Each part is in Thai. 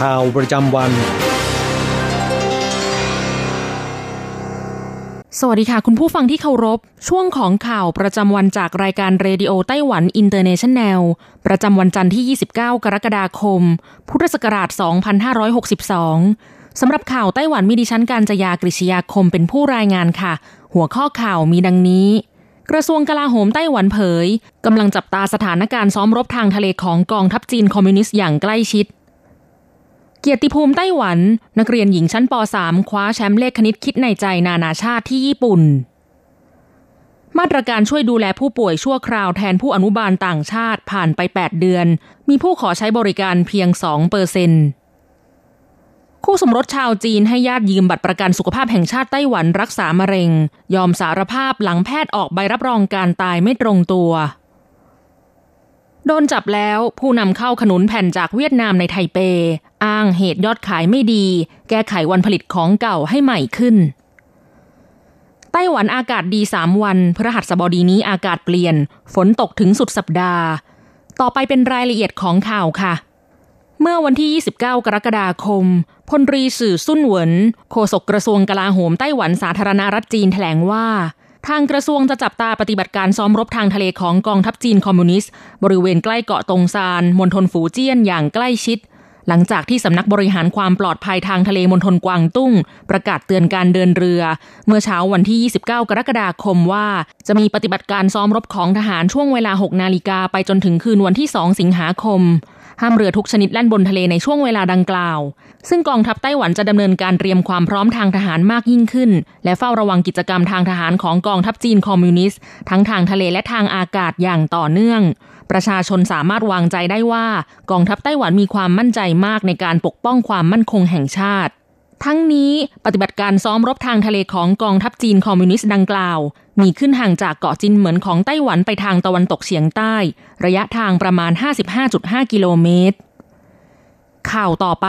ข่าวประจำวัน สวัสดีค่ะ คุณผู้ฟังที่เคารพ ช่วงของข่าวประจำวันจากรายการเรดิโอไต้หวันอินเตอร์เนชันแนล ประจำวันจันทร์ที่ 29 กรกฎาคม พุทธศักราช 2562 สำหรับข่าวไต้หวันมีดิฉันการจยากริชยาคมเป็นผู้รายงานค่ะ หัวข้อข่าวมีดังนี้กระทรวงกลาโหมไต้หวันเผย กำลังจับตาสถานการณ์ซ้อมรบทางทะเลของกองทัพจีนคอมมิวนิสต์อย่างใกล้ชิด เกียรติภูมิไต้หวัน นักเรียนหญิงชั้นป .3 คว้าแชมป์เลขคณิตคิดในใจนานาชาติที่ญี่ปุ่น มาตรการช่วยดูแลผู้ป่วยชั่วคราวแทนผู้อนุบาลต่างชาติผ่านไป 8 เดือน มีผู้ขอใช้บริการเพียง 2 เปอร์เซ็นต์คู่สมรสชาวจีนให้ญาติยืมบัตรประกันสุขภาพแห่งชาติไต้หวันรักษามะเร็ง ยอมสารภาพหลังแพทย์ออกใบรับรองการตายไม่ตรงตัว โดนจับแล้วผู้นำเข้าขนุนแผ่นจากเวียดนามในไทเป อ้างเหตุยอดขายไม่ดี แก้ไขวันผลิตของเก่าให้ใหม่ขึ้น ไต้หวันอากาศดี 3 วันพฤหัสบดีนี้อากาศเปลี่ยน ฝนตกถึงสุดสัปดาห์ ต่อไปเป็นรายละเอียดของข่าวค่ะ เมื่อวันที่ 29 กรกฎาคมพลรีสื่อสุนเหวินโฆษกกระทรวงกลาโหมไต้หวันสาธารณรัฐจีนแถลงว่า ทางกระทรวงจะจับตาปฏิบัติการซ้อมรบทางทะเลของกองทัพจีนคอมมิวนิสต์ บริเวณใกล้เกาะตงซานมณฑลฝูเจี้ยนอย่างใกล้ชิด หลังจากที่สำนักบริหารความปลอดภัยทางทะเลมณฑลกวางตุ้ง ประกาศเตือนการเดินเรือ เมื่อเช้าวันที่ 29 กรกฎาคมว่า จะมีปฏิบัติการซ้อมรบของทหารช่วงเวลา 6 นาฬิกาไปจนถึงคืนวันที่ 2 สิงหาคมห้ามเรือทุกชนิดแล่นบนทะเลในช่วงเวลาดังกล่าว ซึ่งกองทัพไต้หวันจะดำเนินการเตรียมความพร้อมทางทหารมากยิ่งขึ้น และเฝ้าระวังกิจกรรมทางทหารของกองทัพจีนคอมมิวนิสต์ทั้งทางทะเลและทางอากาศอย่างต่อเนื่อง ประชาชนสามารถวางใจได้ว่ากองทัพไต้หวันมีความมั่นใจมากในการปกป้องความมั่นคงแห่งชาติ ทั้งนี้ปฏิบัติการซ้อมรบทางทะเลของกองทัพจีนคอมมิวนิสต์ดังกล่าวมีขึ้นห่างจากเกาะจินเหมินของไต้หวันไปทางตะวันตกเฉียงใต้ ระยะทางประมาณ 55.5 กิโลเมตร ข่าวต่อไป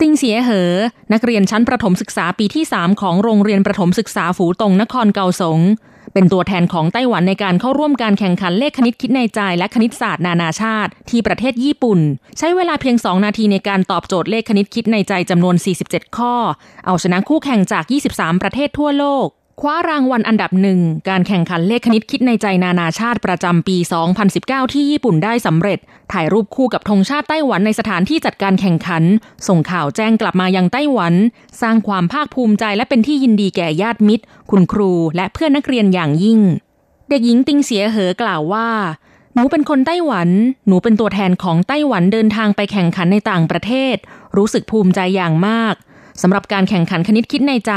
ติงเสียเหอ นักเรียนชั้นประถมศึกษาปีที่ 3 ของโรงเรียนประถมศึกษาฝูตงนครเกาสง เป็นตัวแทนของไต้หวันในการเข้าร่วมการแข่งขันเลขคณิตคิดในใจและคณิตศาสตร์นานาชาติ ที่ประเทศญี่ปุ่น ใช้เวลาเพียง 2 นาทีในการตอบโจทย์เลขคณิตคิดในใจจำนวน 47 ข้อ เอาชนะคู่แข่งจาก 23 ประเทศทั่วโลก คว้ารางวัลอันดับหนึ่ง การแข่งขันเลขคณิตคิดในใจนานาชาติประจำปี 2019 ที่ญี่ปุ่นได้สำเร็จ ถ่ายรูปคู่กับธงชาติไต้หวันในสถานที่จัดการแข่งขัน ส่งข่าวแจ้งกลับมายังไต้หวัน สร้างความภาคภูมิใจและเป็นที่ยินดีแก่ญาติมิตร คุณครู และเพื่อนนักเรียนอย่างยิ่ง เด็กหญิงติงเสียเหอกล่าวว่าหนูเป็นคนไต้หวัน หนูเป็นตัวแทนของไต้หวันเดินทางไปแข่งขันในต่างประเทศ รู้สึกภูมิใจอย่างมาก สำหรับการแข่งขันคณิตคิดในใจ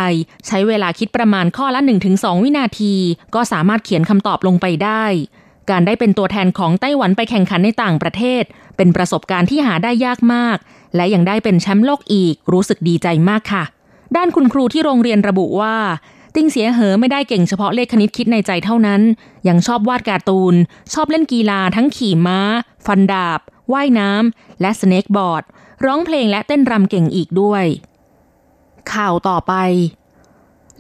ใช้เวลาคิดประมาณข้อละ 1-2 วินาที ก็สามารถเขียนคำตอบลงไปได้ การได้เป็นตัวแทนของไต้หวันไปแข่งขันในต่างประเทศ เป็นประสบการณ์ที่หาได้ยากมาก และยังได้เป็นแชมป์โลกอีก รู้สึกดีใจมากค่ะ ด้านคุณครูที่โรงเรียนระบุว่า ติงเสียเหอไม่ได้เก่งเฉพาะเลขคณิตคิดในใจเท่านั้น ยังชอบวาดการ์ตูน ชอบเล่นกีฬาทั้งขี่ม้า ฟันดาบ ว่ายน้ำและสเนกบอร์ด ร้องเพลงและเต้นรำเก่งอีกด้วย ข่าวต่อไป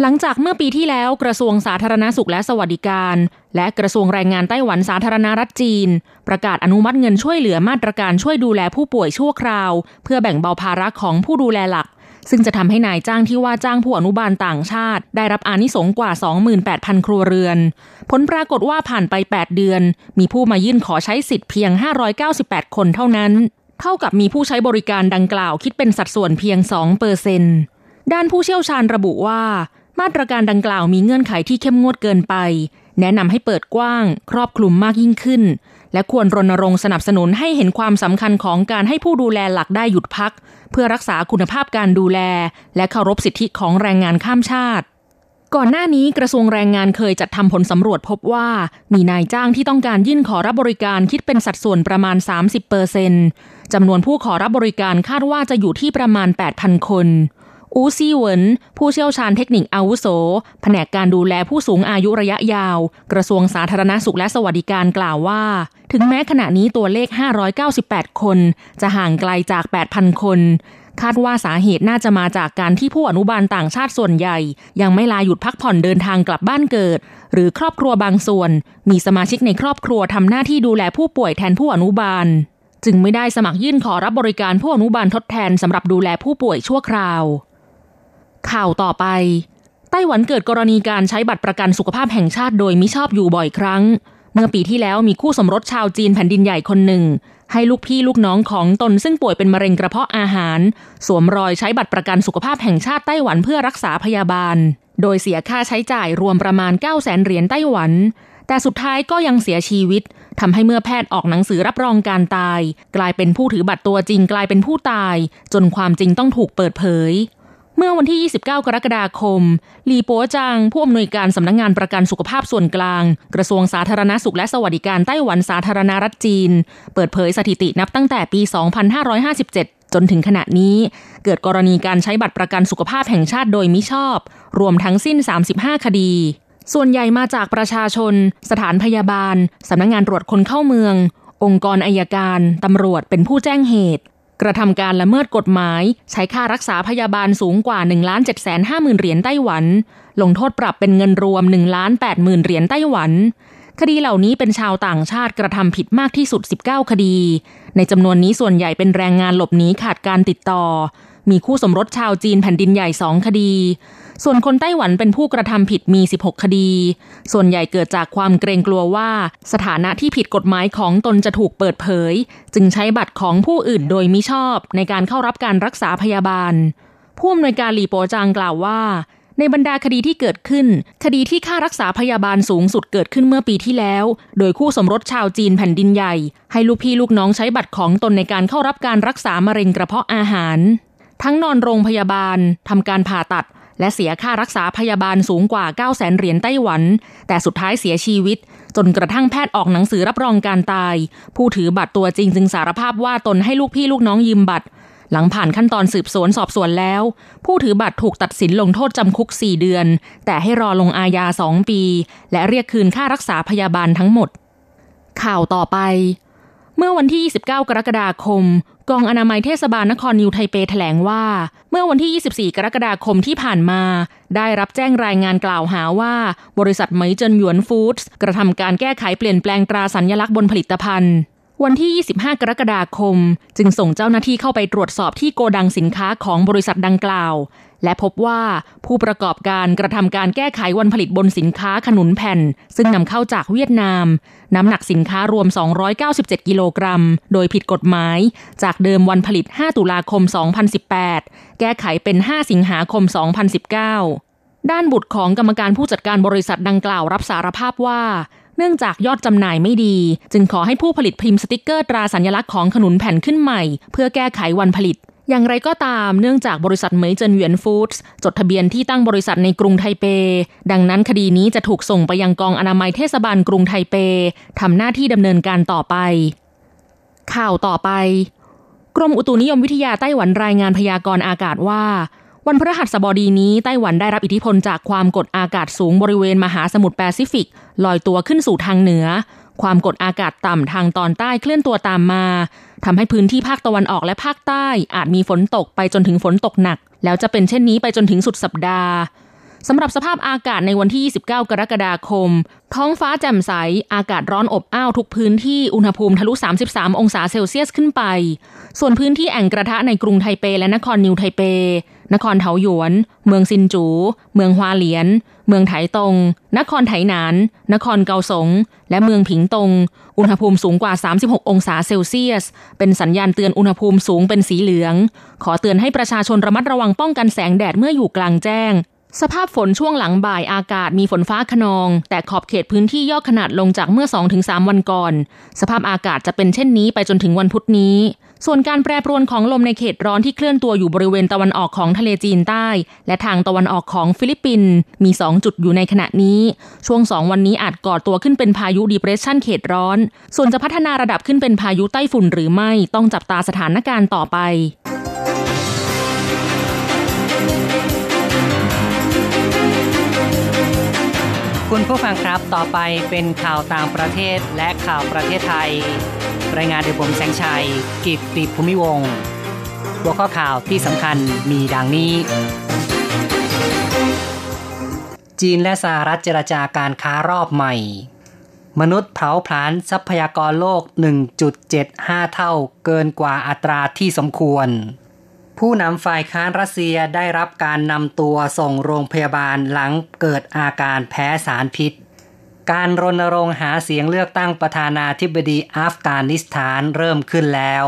หลังจากเมื่อปีที่แล้วกระทรวงสาธารณสุขและสวัสดิการ และกระทรวงแรงงานไต้หวันสาธารณรัฐจีน ประกาศอนุมัติเงินช่วยเหลือมาตรการช่วยดูแลผู้ป่วยชั่วคราว เพื่อแบ่งเบาภาระของผู้ดูแลหลัก ซึ่งจะทำให้นายจ้างที่ว่าจ้างผู้อนุบาลต่างชาติ ได้รับอานิสงส์กว่า 28,000 ครัวเรือน ผลปรากฏว่าผ่านไป 8 เดือน มีผู้มายื่นขอใช้สิทธิ์เพียง 598 คนเท่านั้นเท่ากับมีผู้ใช้บริการดังกล่าวคิดเป็นสัดส่วนเพียง 2 เปอร์เซนต์ ด้านผู้เชี่ยวชาญระบุว่า มาตรการดังกล่าวมีเงื่อนไขที่เข้มงวดเกินไป แนะนำให้เปิดกว้าง ครอบคลุมมากยิ่งขึ้น และควรรณรงค์สนับสนุนให้เห็นความสำคัญของการให้ผู้ดูแลหลักได้หยุดพัก เพื่อรักษาคุณภาพการดูแล และเคารพสิทธิของแรงงานข้ามชาติก่อนหน้านี้กระทรวงแรงงานเคยจัดทำผลสำรวจพบว่า มีนายจ้างที่ต้องการยื่นขอรับบริการคิดเป็นสัดส่วนประมาณ 30เปอร์เซนจำนวนผู้ขอรับบริการคาดว่าจะอยู่ที่ประมาณ 8,000 คน อูซี่เวินผู้เชี่ยวชาญเทคนิคอาวุโส แผนกการดูแลผู้สูงอายุระยะยาว กระทรวงสาธารณาสุขและสวัสดิการกล่าวว่า ถึงแม้ขณะนี้ตัวเลข 598 คน จะห่างไกลจาก 8,000 คน คาดว่าสาเหตุน่าจะมาจากการที่ผู้อนุบาลต่างชาติส่วนใหญ่ ยังไม่ลาหยุดพักผ่อนเดินทางกลับบ้านเกิด หรือครอบครัวบางส่วน มีสมาชิกในครอบครัวทำหน้าที่ดูแลผู้ป่วยแทนผู้อนุบาล จึงไม่ได้สมัครยื่นขอรับบริการผู้อนุบาลทดแทนสำหรับดูแลผู้ป่วยชั่วคราว ข่าวต่อไป ไต้หวันเกิดกรณีการใช้บัตรประกันสุขภาพแห่งชาติโดยมิชอบอยู่บ่อยครั้ง เมื่อปีที่แล้วมีคู่สมรสชาวจีนแผ่นดินใหญ่คนหนึ่ง ให้ลูกพี่ลูกน้องของตนซึ่งป่วยเป็นมะเร็งกระเพาะอาหาร สวมรอยใช้บัตรประกันสุขภาพแห่งชาติไต้หวันเพื่อรักษาพยาบาล โดยเสียค่าใช้จ่ายรวมประมาณ 9 0 0 0 0เหรียญไต้หวัน แต่สุดท้ายก็ยังเสียชีวิตทำให้เมื่อแพทย์ออกหนังสือรับรองการตาย กลายเป็นผู้ถือบัตรตัวจริงกลายเป็นผู้ตาย จนความจริงต้องถูกเปิดเผย เมื่อวันที่ 29 กรกฎาคม หลีปัวจางผู้อำนวยการสำนักงงานประกันสุขภาพส่วนกลาง กระทรวงสาธารณาสุขและสวัสดิการไต้หวันสาธารณรัฐจีน เปิดเผยสถิตินับตั้งแต่ปี 2557 จนถึงขณะนี้ เกิดกรณีการใช้บัตรประกันสุขภาพแห่งชาติโดยมิชอบ รวมทั้งสิ้น 35 คดี ส่วนใหญ่มาจากประชาชน สถานพยาบาลสำนักงงานตรวจคนเข้าเมือง องค์กรอายการตำรวจเป็นผู้แจ้งเหตุ กระทำการละเมิดกฎหมาย ใช้ค่ารักษาพยาบาลสูงกว่า1 7 5 0 0 0 0เหรียญไต้หวัน ลงโทษปรับเป็นเงินรวม1 8 0 0 0 0เหรียญไต้หวัน คดีเหล่านี้เป็นชาวต่างชาติกระทำผิดมากที่สุด 19 คดี ในจำนวนนี้ส่วนใหญ่เป็นแรงงานหลบหนีขาดการติดต่อ มีคู่สมรสชาวจีนแผ่นดินใหญ่สองคดี ส่วนคนไต้หวันเป็นผู้กระทำผิดมี 16 คดี ส่วนใหญ่เกิดจากความเกรงกลัวว่า สถานะที่ผิดกฎหมายของตนจะถูกเปิดเผย จึงใช้บัตรของผู้อื่นโดยมิชอบในการเข้ารับการรักษาพยาบาล ผู้อำนวยการหลีโปจางกล่าวว่าในบรรดาคดีที่เกิดขึ้น คดีที่ค่ารักษาพยาบาลสูงสุดเกิดขึ้นเมื่อปีที่แล้ว โดยคู่สมรสชาวจีนแผ่นดินใหญ่ ให้ลูกพี่ลูกน้องใช้บัตรของตนในการเข้ารับการรักษามะเร็งกระเพาะอาหาร ทั้งนอนโรงพยาบาลทำการผ่าตัด และเสียค่ารักษาพยาบาลสูงกว่า 9 0 0 0 0เหรียญไต้หวัน แต่สุดท้ายเสียชีวิต จนกระทั่งแพทย์ออกหนังสือรับรองการตาย ผู้ถือบัตรตัวจริงจึงสารภาพว่าตนให้ลูกพี่ลูกน้องยืมบัตร หลังผ่านขั้นตอนสืบสวนสอบสวนแล้ว ผู้ถือบัตรถูกตัดสินลงโทษจำคุก 4 เดือน แต่ให้รอลงอาญา 2 ปี และเรียกคืนค่ารักษาพยาบาลทั้งหมด ข่าวต่อไปเมื่อวันที่ 29 กรกฎาคม กองอนามัยเทศบาลนครนิวไทเปแถลงว่า เมื่อวันที่ 24 กรกฎาคมที่ผ่านมา ได้รับแจ้งรายงานกล่าวหาว่า บริษัทไหมเจินหยวนฟู้ดส์กระทำการแก้ไขเปลี่ยนแปลงตราสัญญลักษณ์บนผลิตภัณฑ์ วันที่ 25 กรกฎาคม จึงส่งเจ้าหน้าที่เข้าไปตรวจสอบที่โกดังสินค้าของบริษัทดังกล่าว และพบว่าผู้ประกอบการกระทำการแก้ไขวันผลิตบนสินค้าขนุนแผ่น ซึ่งนำเข้าจากเวียดนาม น้ำหนักสินค้ารวม 297 กิโลกรัม โดยผิดกฎหมาย จากเดิมวันผลิต 5 ตุลาคม 2018 แก้ไขเป็น 5 สิงหาคม 2019 ด้านบุตรของกรรมการผู้จัดการบริษัทดังกล่าวรับสารภาพว่าเนื่องจากยอดจำหน่ายไม่ดี จึงขอให้ผู้ผลิตพิมพ์สติกเกอร์ตราสัญลักษณ์ของขนุนแผ่นขึ้นใหม่ เพื่อแก้ไขวันผลิต อย่างไรก็ตามเนื่องจากบริษัทเหมยเจินเหวียนฟู้ดส์จดทะเบียนที่ตั้งบริษัทในกรุงไทเป ดังนั้นคดีนี้จะถูกส่งไปยังกองอนามัยเทศบาลกรุงไทเปทำหน้าที่ดำเนินการต่อไป ข่าวต่อไป กรมอุตุนิยมวิทยาไต้หวันรายงานพยากรณ์อากาศว่า วันพฤหัสบดีนี้ไต้หวันได้รับอิทธิพลจากความกดอากาศสูงบริเวณมหาสมุทรแปซิฟิกลอยตัวขึ้นสู่ทางเหนือ ความกดอากาศต่ำทางตอนใต้เคลื่อนตัวตามมาทำให้พื้นที่ภาคตะวันออกและภาคใต้ อาจมีฝนตกไปจนถึงฝนตกหนัก แล้วจะเป็นเช่นนี้ไปจนถึงสุดสัปดาห์สำหรับสภาพอากาศในวันที่ 29 กรกฎาคม ท้องฟ้าแจ่มใส อากาศร้อนอบอ้าวทุกพื้นที่ อุณหภูมิทะลุ 33 องศาเซลเซียสขึ้นไป ส่วนพื้นที่แอ่งกระทะในกรุงไทเปและนครนิวไทเป นครเถาหยวน เมืองซินจู เมืองฮวาเหลียน เมืองไถตง นครไถหนาน นครเกาสง และเมืองผิงตง อุณหภูมิสูงกว่า 36 องศาเซลเซียส เป็นสัญญาณเตือนอุณหภูมิสูงเป็นสีเหลือง ขอเตือนให้ประชาชนระมัดระวังป้องกันแสงแดดเมื่ออยู่กลางแจ้ง สภาพฝนช่วงหลังบ่ายอากาศมีฝนฟ้าขนอง แต่ขอบเขตพื้นที่ย่อขนาดลงจากเมื่อ 2-3 วันก่อน สภาพอากาศจะเป็นเช่นนี้ไปจนถึงวันพุธนี้ ส่วนการแปรปรวนของลมในเขตร้อนที่เคลื่อนตัวอยู่บริเวณตะวันออกของทะเลจีนใต้ และทางตะวันออกของฟิลิปปินส์มี 2 จุดอยู่ในขณะนี้ ช่วง 2 วันนี้อาจก่อตัวขึ้นเป็นพายุดีเพรสชันเขตร้อน ส่วนจะพัฒนาระดับขึ้นเป็นพายุไต้ฝุ่นหรือไม่ต้องจับตาสถานการณ์ต่อไป คุณผู้ฟังครับต่อไปเป็นข่าวต่างประเทศและข่าวประเทศไทย รายงานโดยผมแสงชัย กิตติภูมิวงหัวข้อข่าวที่สำคัญมีดังนี้ จีนและสหรัฐเจรจาการค้ารอบใหม่ มนุษย์เผาผลาญทรัพยากรโลก 1.75 เท่าเกินกว่าอัตราที่สมควร ผู้นำฝ่ายค้านรัสเซียได้รับการนำตัวส่งโรงพยาบาลหลังเกิดอาการแพ้สารพิษ การรณรงค์หาเสียงเลือกตั้งประธานาธิบดีอัฟกานิสถานเริ่มขึ้นแล้ว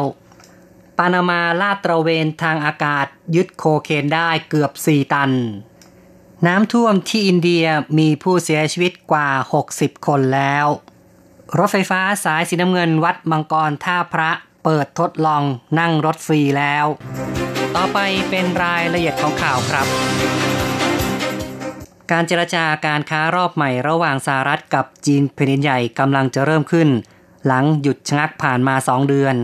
ปานามาลาดตระเวนทางอากาศยึดโคเคนได้เกือบ 4 ตัน น้ำท่วมที่อินเดียมีผู้เสียชีวิตกว่า 60 คนแล้ว รถไฟฟ้าสายสีน้ำเงินวัดมังกรท่าพระเปิดทดลองนั่งรถฟรีแล้ว ต่อไปเป็นรายละเอียดของข่าวครับ การเจรจาการค้ารอบใหม่ระหว่างสหรัฐกับจีนแผ่นดินใหญ่กำลังจะเริ่มขึ้น หลังหยุดชะงักผ่านมาสองเดือน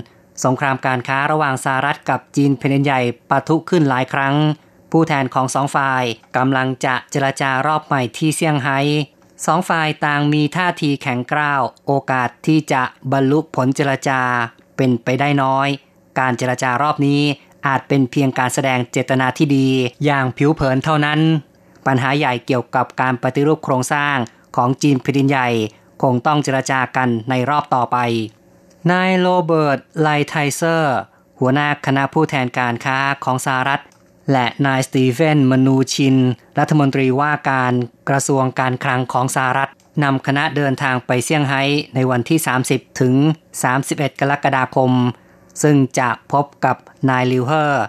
สงครามการค้าระหว่างสหรัฐกับจีนแผ่นดินใหญ่ปะทุขึ้นหลายครั้ง ผู้แทนของสองฝ่ายกำลังจะเจรจารอบใหม่ที่เซี่ยงไฮ้สองฝ่ายต่างมีท่าทีแข็งกร้าว โอกาสที่จะบรรลุผลเจรจาเป็นไปได้น้อย การเจรจารอบนี้ อาจเป็นเพียงการแสดงเจตนาที่ดี อย่างผิวเผินเท่านั้น ปัญหาใหญ่เกี่ยวกับการปฏิรูปโครงสร้างของจีนแผ่นดินใหญ่ คงต้องเจรจากันในรอบต่อไป นายโรเบิร์ต ไลไทเซอร์ หัวหน้าคณะผู้แทนการค้าของสหรัฐ และนายสตีเฟน มนูชิน รัฐมนตรีว่าการกระทรวงการคลังของสหรัฐนำคณะเดินทางไปเซี่ยงไฮ้ในวันที่ 30 ถึง 31 กรกฎาคม ซึ่งจะพบกับนายลิวเฮอร์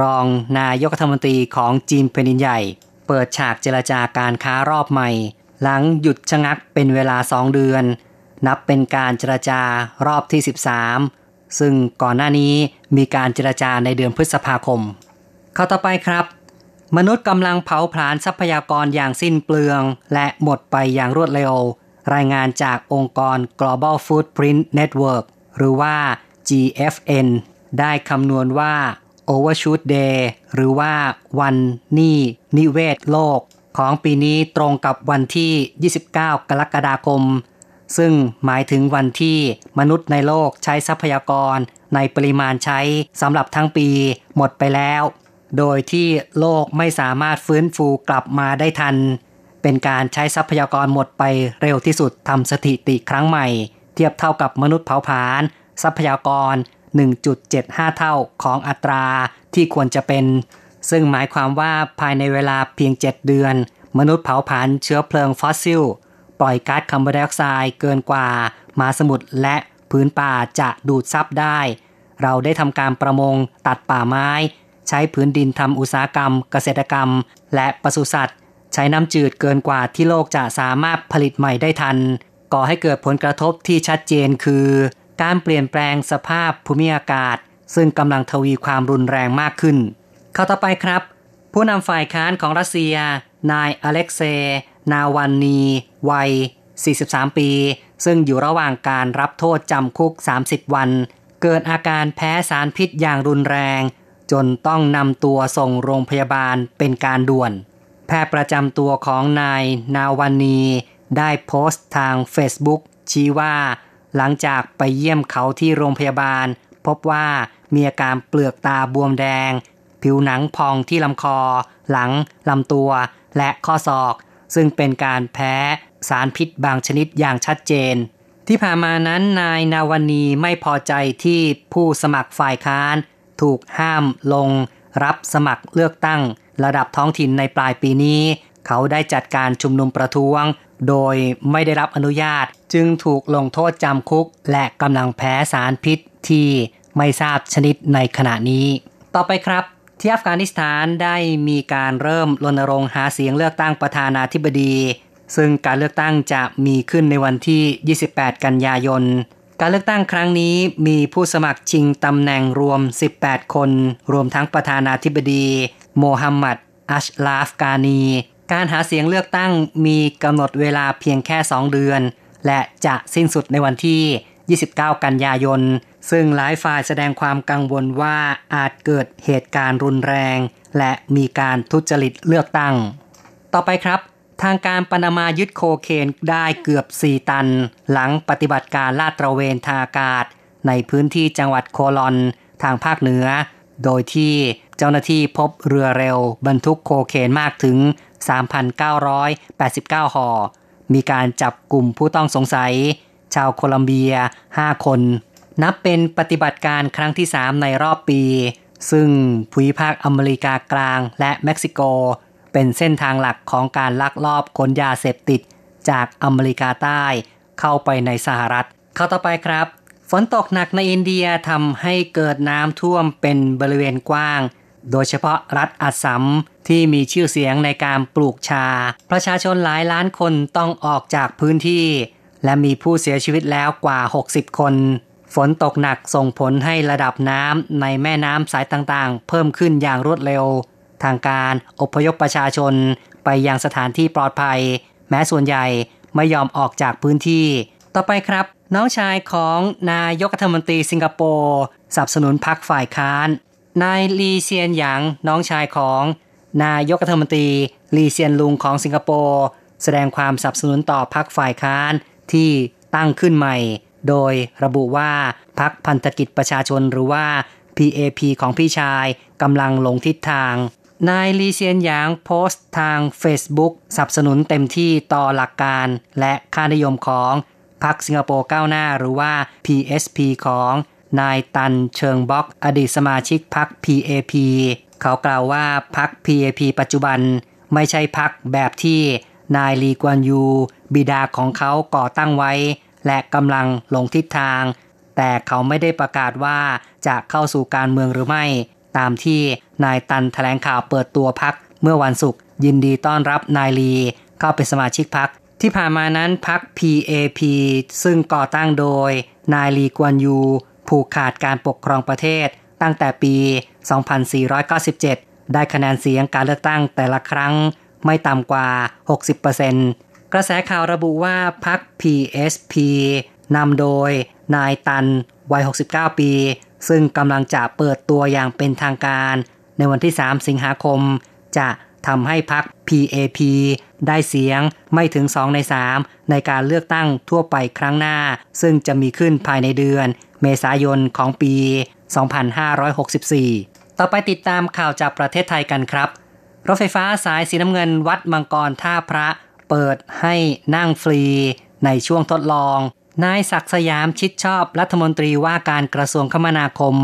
รองนายกรัฐมนตรีของจีนแผ่นดินใหญ่ เปิดฉากเจรจาการค้ารอบใหม่ หลังหยุดชะงักเป็นเวลาสองเดือน นับเป็นการเจรจารอบที่ 13 ซึ่งก่อนหน้านี้มีการเจรจาในเดือนพฤษภาคม ข่าวต่อไปครับ มนุษย์กำลังเผาผลาญทรัพยากรอย่างสิ้นเปลือง และหมดไปอย่างรวดเร็ว รายงานจากองค์กร Global Footprint Network หรือว่า GFN ได้คำนวณว่า Overshoot Day หรือว่าวันนี่นิเวศโลก ของปีนี้ตรงกับวันที่ 29 กรกฎาคม ซึ่งหมายถึงวันที่มนุษย์ในโลกใช้ทรัพยากรในปริมาณใช้สำหรับทั้งปีหมดไปแล้ว โดยที่โลกไม่สามารถฟื้นฟูกลับมาได้ทัน เป็นการใช้ทรัพยากรหมดไปเร็วที่สุดทำสถิติครั้งใหม่ เทียบเท่ากับมนุษย์เผาผลาญ ทรัพยากร 1.75 เท่าของอัตราที่ควรจะเป็น ซึ่งหมายความว่าภายในเวลาเพียง 7 เดือน มนุษย์เผาผลาญเชื้อเพลิงฟอสซิล ปล่อยก๊าซคาร์บอนไดออกไซด์เกินกว่ามาสมุทรและพื้นป่าจะดูดซับได้ เราได้ทำการประมงตัดป่าไม้ ใช้พื้นดินทำอุตสาหกรรม เกษตรกรรม และปศุสัตว์ ใช้น้ำจืดเกินกว่าที่โลกจะสามารถผลิตใหม่ได้ทัน ก่อให้เกิดผลกระทบที่ชัดเจนคือ การเปลี่ยนแปลงสภาพภูมิอากาศ ซึ่งกำลังทวีความรุนแรงมากขึ้น เข้าต่อไปครับ ผู้นำฝ่ายค้านของรัสเซีย นายอเล็กเซนาวันนี วัย 43 ปี ซึ่งอยู่ระหว่างการรับโทษจำคุก 30 วัน เกิดอาการแพ้สารพิษอย่างรุนแรง จนต้องนำตัวส่งโรงพยาบาลเป็นการด่วน แพทย์ประจำตัวของนายนาวันนี ได้โพสต์ทาง Facebook ชี้ว่า หลังจากไปเยี่ยมเขาที่โรงพยาบาล พบว่ามีอาการเปลือกตาบวมแดง ผิวหนังพองที่ลำคอ หลังลำตัว และข้อศอก ซึ่งเป็นการแพ้สารพิษบางชนิดอย่างชัดเจน ที่ผ่านมานั้นนายนาวันนีไม่พอใจที่ผู้สมัครฝ่ายค้าน ถูกห้ามลง รับสมัครเลือกตั้ง ระดับท้องถิ่นในปลายปีนี้ เขาได้จัดการชุมนุมประท้วง โดยไม่ได้รับอนุญาต จึงถูกลงโทษจำคุก และกำลังแพ้สารพิษที่ไม่ทราบชนิดในขณะนี้ ต่อไปครับที่อัฟกานิสถานได้มีการเริ่มรณรงค์หาเสียงเลือกตั้งประธานาธิบดี ซึ่งการเลือกตั้งจะมีขึ้นในวันที่ 28 กันยายน การเลือกตั้งครั้งนี้มีผู้สมัครชิงตำแหน่งรวม 18 คน รวมทั้งประธานาธิบดี โมฮัมหมัด อัชลาฟกานี การหาเสียงเลือกตั้งมีกำหนดเวลาเพียงแค่ 2 เดือน และจะสิ้นสุดในวันที่ 29 กันยายน ซึ่งหลายฝ่ายแสดงความกังวลว่าอาจเกิดเหตุการณ์รุนแรง และมีการทุจริตเลือกตั้ง ต่อไปครับ ทางการปานามายึดโคเคนได้เกือบ 4 ตัน หลังปฏิบัติการลาดตระเวนทางอากาศ ในพื้นที่จังหวัดโคลอนทางภาคเหนือ โดยที่เจ้าหน้าที่พบเรือเร็ว บรรทุกโคเคนมากถึง 3,989 ห่อ มีการจับกลุ่มผู้ต้องสงสัย ชาวโคลัมเบีย 5 คน นับเป็นปฏิบัติการครั้งที่ 3 ในรอบปี ซึ่งภูมิภาคอเมริกากลางและเม็กซิโก เป็นเส้นทางหลักของการลักลอบขนยาเสพติดจากอเมริกาใต้ เข้าไปในสหรัฐ เข้าต่อไปครับ ฝนตกหนักในอินเดียทำให้เกิดน้ำท่วมเป็นบริเวณกว้าง โดยเฉพาะรัฐอัสสัมที่มีชื่อเสียงในการปลูกชา ประชาชนหลายล้านคนต้องออกจากพื้นที่ และมีผู้เสียชีวิตแล้วกว่า 60 คน ฝนตกหนักส่งผลให้ระดับน้ำในแม่น้ำสายต่างๆ เพิ่มขึ้นอย่างรวดเร็ว ทางการอพยพประชาชนไปยังสถานที่ปลอดภัย แม้ส่วนใหญ่ไม่ยอมออกจากพื้นที่ ต่อไปครับ น้องชายของนายกรัฐมนตรีสิงคโปร์สนับสนุนพรรคฝ่ายค้าน นายลีเซียนหยางน้องชายของนายกรัฐมนตรีลีเซียนลุงของสิงคโปร์แสดงความสนับสนุนต่อพรรคฝ่ายค้านที่ตั้งขึ้นใหม่ โดยระบุว่าพรรคพันธกิจประชาชนหรือว่า PAP ของพี่ชายกำลังลงทิศทาง นายลีเซียนหยางโพสต์ทาง Facebook สนับสนุนเต็มที่ต่อหลักการและค่านิยมของพรรคสิงคโปร์ก้าวหน้าหรือว่า PSP ของ นายตันเชิงบ็อก อดีตสมาชิกพรรค PAP เขากล่าวว่าพรรค PAP ปัจจุบันไม่ใช่พรรคแบบที่นายลีกวนยู บิดาของเขาก่อตั้งไว้ และกำลังลงทิศทาง แต่เขาไม่ได้ประกาศว่าจะเข้าสู่การเมืองหรือไม่ ตามที่นายตันแถลงข่าวเปิดตัวพักเมื่อวันศุกร์ยินดีต้อนรับนายลีเข้าเป็นสมาชิกพักที่ผ่านมานั้นพัก PAP ซึ่งก่อตั้งโดยนายลีกวนยู ผูกขาดการปกครองประเทศตั้งแต่ปี 2497 ได้คะแนนเสียงการเลือกตั้งแต่ละครั้งไม่ต่ำกว่า 60%กระแสข่าวระบุว่าพรรค PSP นำโดยนายตันวัย 69 ปี ซึ่งกำลังจะเปิดตัวอย่างเป็นทางการ ในวันที่ 3 สิงหาคม จะ ทำให้พรรค PAP ได้เสียงไม่ถึง 2 ใน 3 ในการเลือกตั้งทั่วไปครั้งหน้า ซึ่งจะมีขึ้นภายในเดือน เมษายนของปี 2564 ต่อไปติดตามข่าวจากประเทศไทยกันครับ รถไฟฟ้าสายสีน้ำเงินวัดมังกรท่าพระ เปิดให้นั่งฟรี ในช่วงทดลอง นายศักสยามชิดชอบรัฐมนตรีว่าการกระทรวงคมนาคม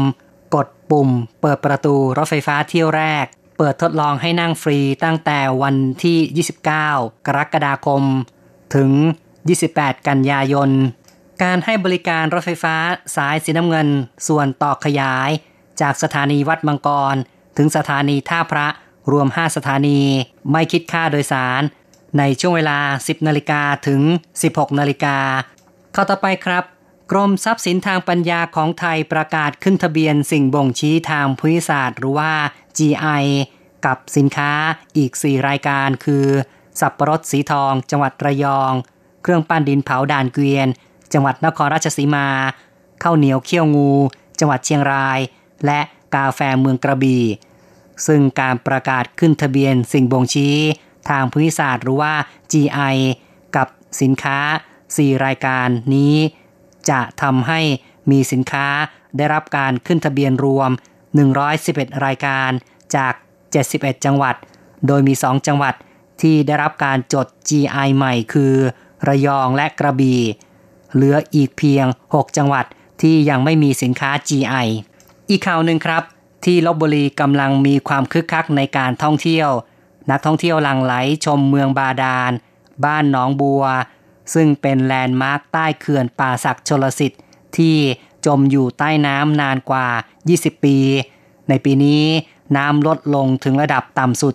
กดปุ่ม เปิดประตูรถไฟฟ้าเที่ยวแรก เปิดทดลองให้นั่งฟรีตั้งแต่วันที่ 29 กรกฎาคม ถึง 28 กันยายน การให้บริการรถไฟฟ้าสายสีน้ำเงินส่วนต่อขยาย จากสถานีวัดมังกร ถึงสถานีท่าพระรวม 5 สถานี ไม่คิดค่าโดยสาร ในช่วงเวลา 10 นาฬิกาถึง 16 นาฬิกาเข้าต่อไปครับ กรมทรัพย์สินทางปัญญาของไทยประกาศขึ้นทะเบียนสิ่งบ่งชี้ทางภูมิศาสตร์ หรือว่า GI กับสินค้าอีก 4 รายการคือ สับปะรดสีทอง จังหวัดระยอง เครื่องปั้นดินเผาด่านเกวียน จังหวัดนครราชสีมาข้าวเหนียวเขี้ยวงู จังหวัดเชียงราย และกาแฟเมืองกระบี่ซึ่งการประกาศขึ้นทะเบียนสิ่งบ่งชี้ ทางภูมิศาสตร์หรือว่า GI กับสินค้า 4 รายการนี้ จะทำให้มีสินค้าได้รับการขึ้นทะเบียนรวม 111 รายการจาก 71 จังหวัด โดยมี 2 จังหวัดที่ได้รับการจด GI ใหม่คือ ระยองและกระบี่ เหลืออีกเพียง 6 จังหวัดที่ยังไม่มีสินค้า GI อีกข่าวหนึ่งครับ ที่ลบบุรีกำลังมีความคึกคักในการท่องเที่ยว นักท่องเที่ยวหลั่งไหลชมเมืองบาดาล บ้านหนองบัว ซึ่งเป็นแลนด์มาร์คใต้เขื่อนป่าศักชลสิทธิ์ที่ จมอยู่ใต้น้ำนานกว่า 20 ปี ในปีนี้น้ำลดลงถึงระดับต่ำสุด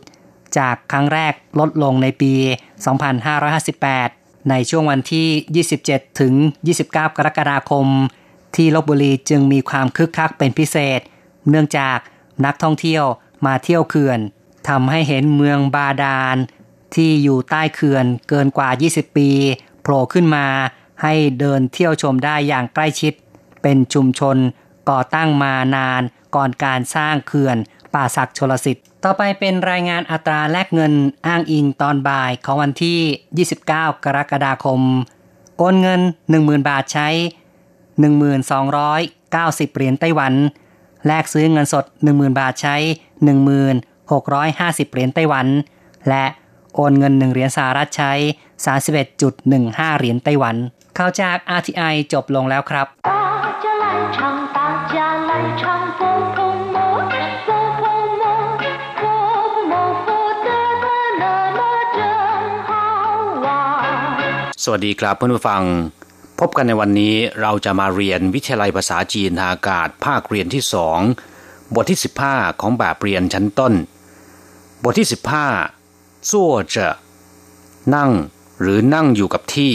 จากครั้งแรกลดลงในปี 2558 ในช่วงวันที่ 27 ถึง 29 กรกฎาคม ที่ลบบุรีจึงมีความคึกคักเป็นพิเศษ เนื่องจากนักท่องเที่ยวมาเที่ยวเขื่อนทำให้เห็นเมืองบาดาลที่อยู่ใต้เขื่อนเกินกว่า 20 ปีโผล่ขึ้นมาให้เดินเที่ยวชมได้อย่างใกล้ชิด เป็นชุมชน ก่อตั้งมานานก่อนการสร้างเขื่อน ป่าศักชลสิทธิ์ ต่อไปเป็นรายงานอัตราแลกเงินอ้างอิงตอนบ่ายของวันที่ 29 กรกฎาคม โอนเงิน 10,000 บาทใช้ 1,290 เหรียญไต้หวัน แลกซื้อเงินสด 10,000 บาทใช้ 1,650 เหรียญไต้หวัน และโอนเงิน 1 เหรียญสหรัฐใช้ 31.15 เหรียญไต้หวัน ข่าวจาก RTI จบลงแล้วครับ สวัสดีครับเพื่อนผู้ฟัง พบกันในวันนี้เราจะมาเรียนวิทยาลัยภาษาจีนทางอากาศภาคเรียนที่สองบทที่ 15 ของแบบเรียนชั้นต้น บทที่ 15จั่วจะนั่งหรือนั่งอยู่กับที่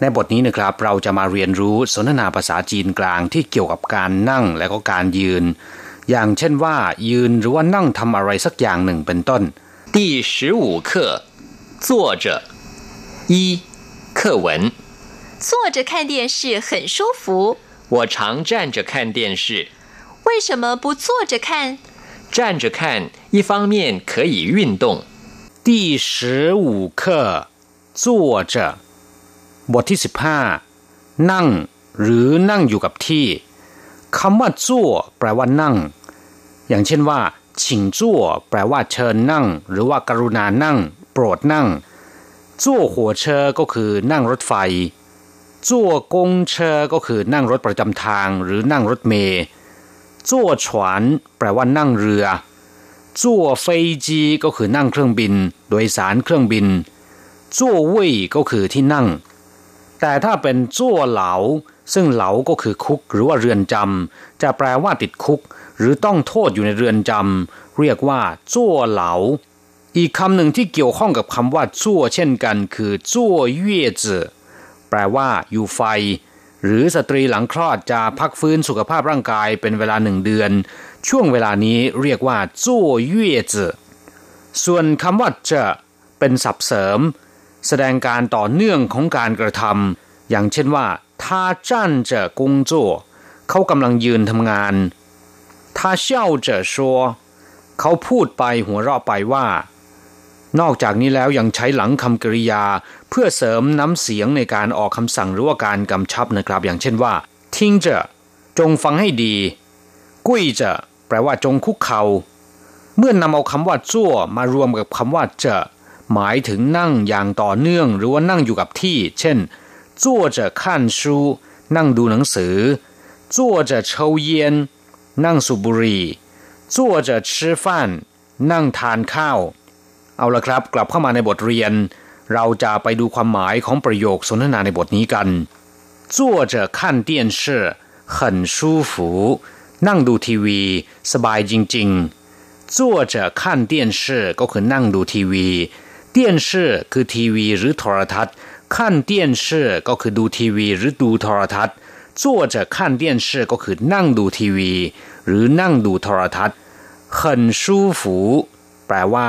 ในบทนี้นะครับ เราจะมาเรียนรู้สนทนาภาษาจีนกลางที่เกี่ยวกับการนั่งและก็การยืน อย่างเช่นว่า ยืนหรือว่านั่งทำอะไรสักอย่างหนึ่งเป็นต้น第十五课坐着一 课文，坐着看电视很舒服。我常站着看电视。为什么不坐着看？站着看，一方面可以运动。第十五课坐着บทที่สิบห้านั่ง หรือนั่งอยู่กับที่คำว่าจั่วแปลว่านั่ง อย่างเช่นว่าชิงจั่วแปลว่าเชิญนั่ง หรือว่ากรุณานั่ง โปรดนั่ง จั่วหัวเชอก็คือนั่งรถไฟจั่วกงเชอก็คือนั่งรถประจำทางหรือนั่งรถเมล์จั่วฉวนแปลว่านั่งเรือจั่วเฟจีก็คือนั่งเครื่องบิน โดยสารเครื่องบินจั่วเว่ยก็คือที่นั่ง แต่ถ้าเป็นจั่วเหลา ซึ่งเหลาก็คือคุกหรือว่าเรือนจำจะแปลว่าติดคุก หรือต้องโทษอยู่ในเรือนจำเรียกว่าจั่วเหลา อีกคำหนึ่งที่เกี่ยวข้องกับคำว่าจั่วเช่นกัน คือจั่วเย่จือแปลว่าอยู่ไฟ หรือสตรีหลังคลอดจะพักฟื้นสุขภาพร่างกายเป็นเวลาหนึ่งเดือน ช่วงเวลานี้เรียกว่าจั่วเย่จือส่วนคำว่าจะเป็นสับเสริม แสดงการต่อเนื่องของการกระทำอย่างเช่นว่าท่าจ้านเจอกุงจั่วเขากำลังยืนทำงานท่าเช่าเจอชัวเขาพูดไปหัวเราะไปว่า นอกจากนี้แล้วยังใช้หลังคำกริยา เพื่อเสริมน้ำเสียงในการออกคำสั่งหรือว่าการกำชับนะครับ อย่างเช่นว่าทิ้งจะจงฟังให้ดี กุ้ยจะแปลว่าจงคุกเขา่าเมื่อนนำเอาคำว่าจั่วมารวมกับคำว่าจะหมายถึงนั่งอย่างต่อเนื่อง หรือว่านั่งอยู่กับที่ เช่นจั่วจะขั้นชูนั่งดูหนังสือจั่วจะเชาเย็นนั่งสูบบุหรี่จั่วจะ吃饭นั่งทานข้าว เอาละครับกลับเข้ามาในบทเรียน เราจะไปดูความหมายของประโยคสนทนาในบทนี้กัน坐着看电视很舒服นั่งดูทีวี สบายจริงๆ坐着看电视ก็คือนั่งดูทีวี电视คือทีวีหรือโทรทัศน์看电视ก็คือดูทีวีหรือดูโทรทัศน์坐着看电视ก็คือนั่งดูทีวี หรือนั่งดูโทรทัศน์很舒服 แปลว่า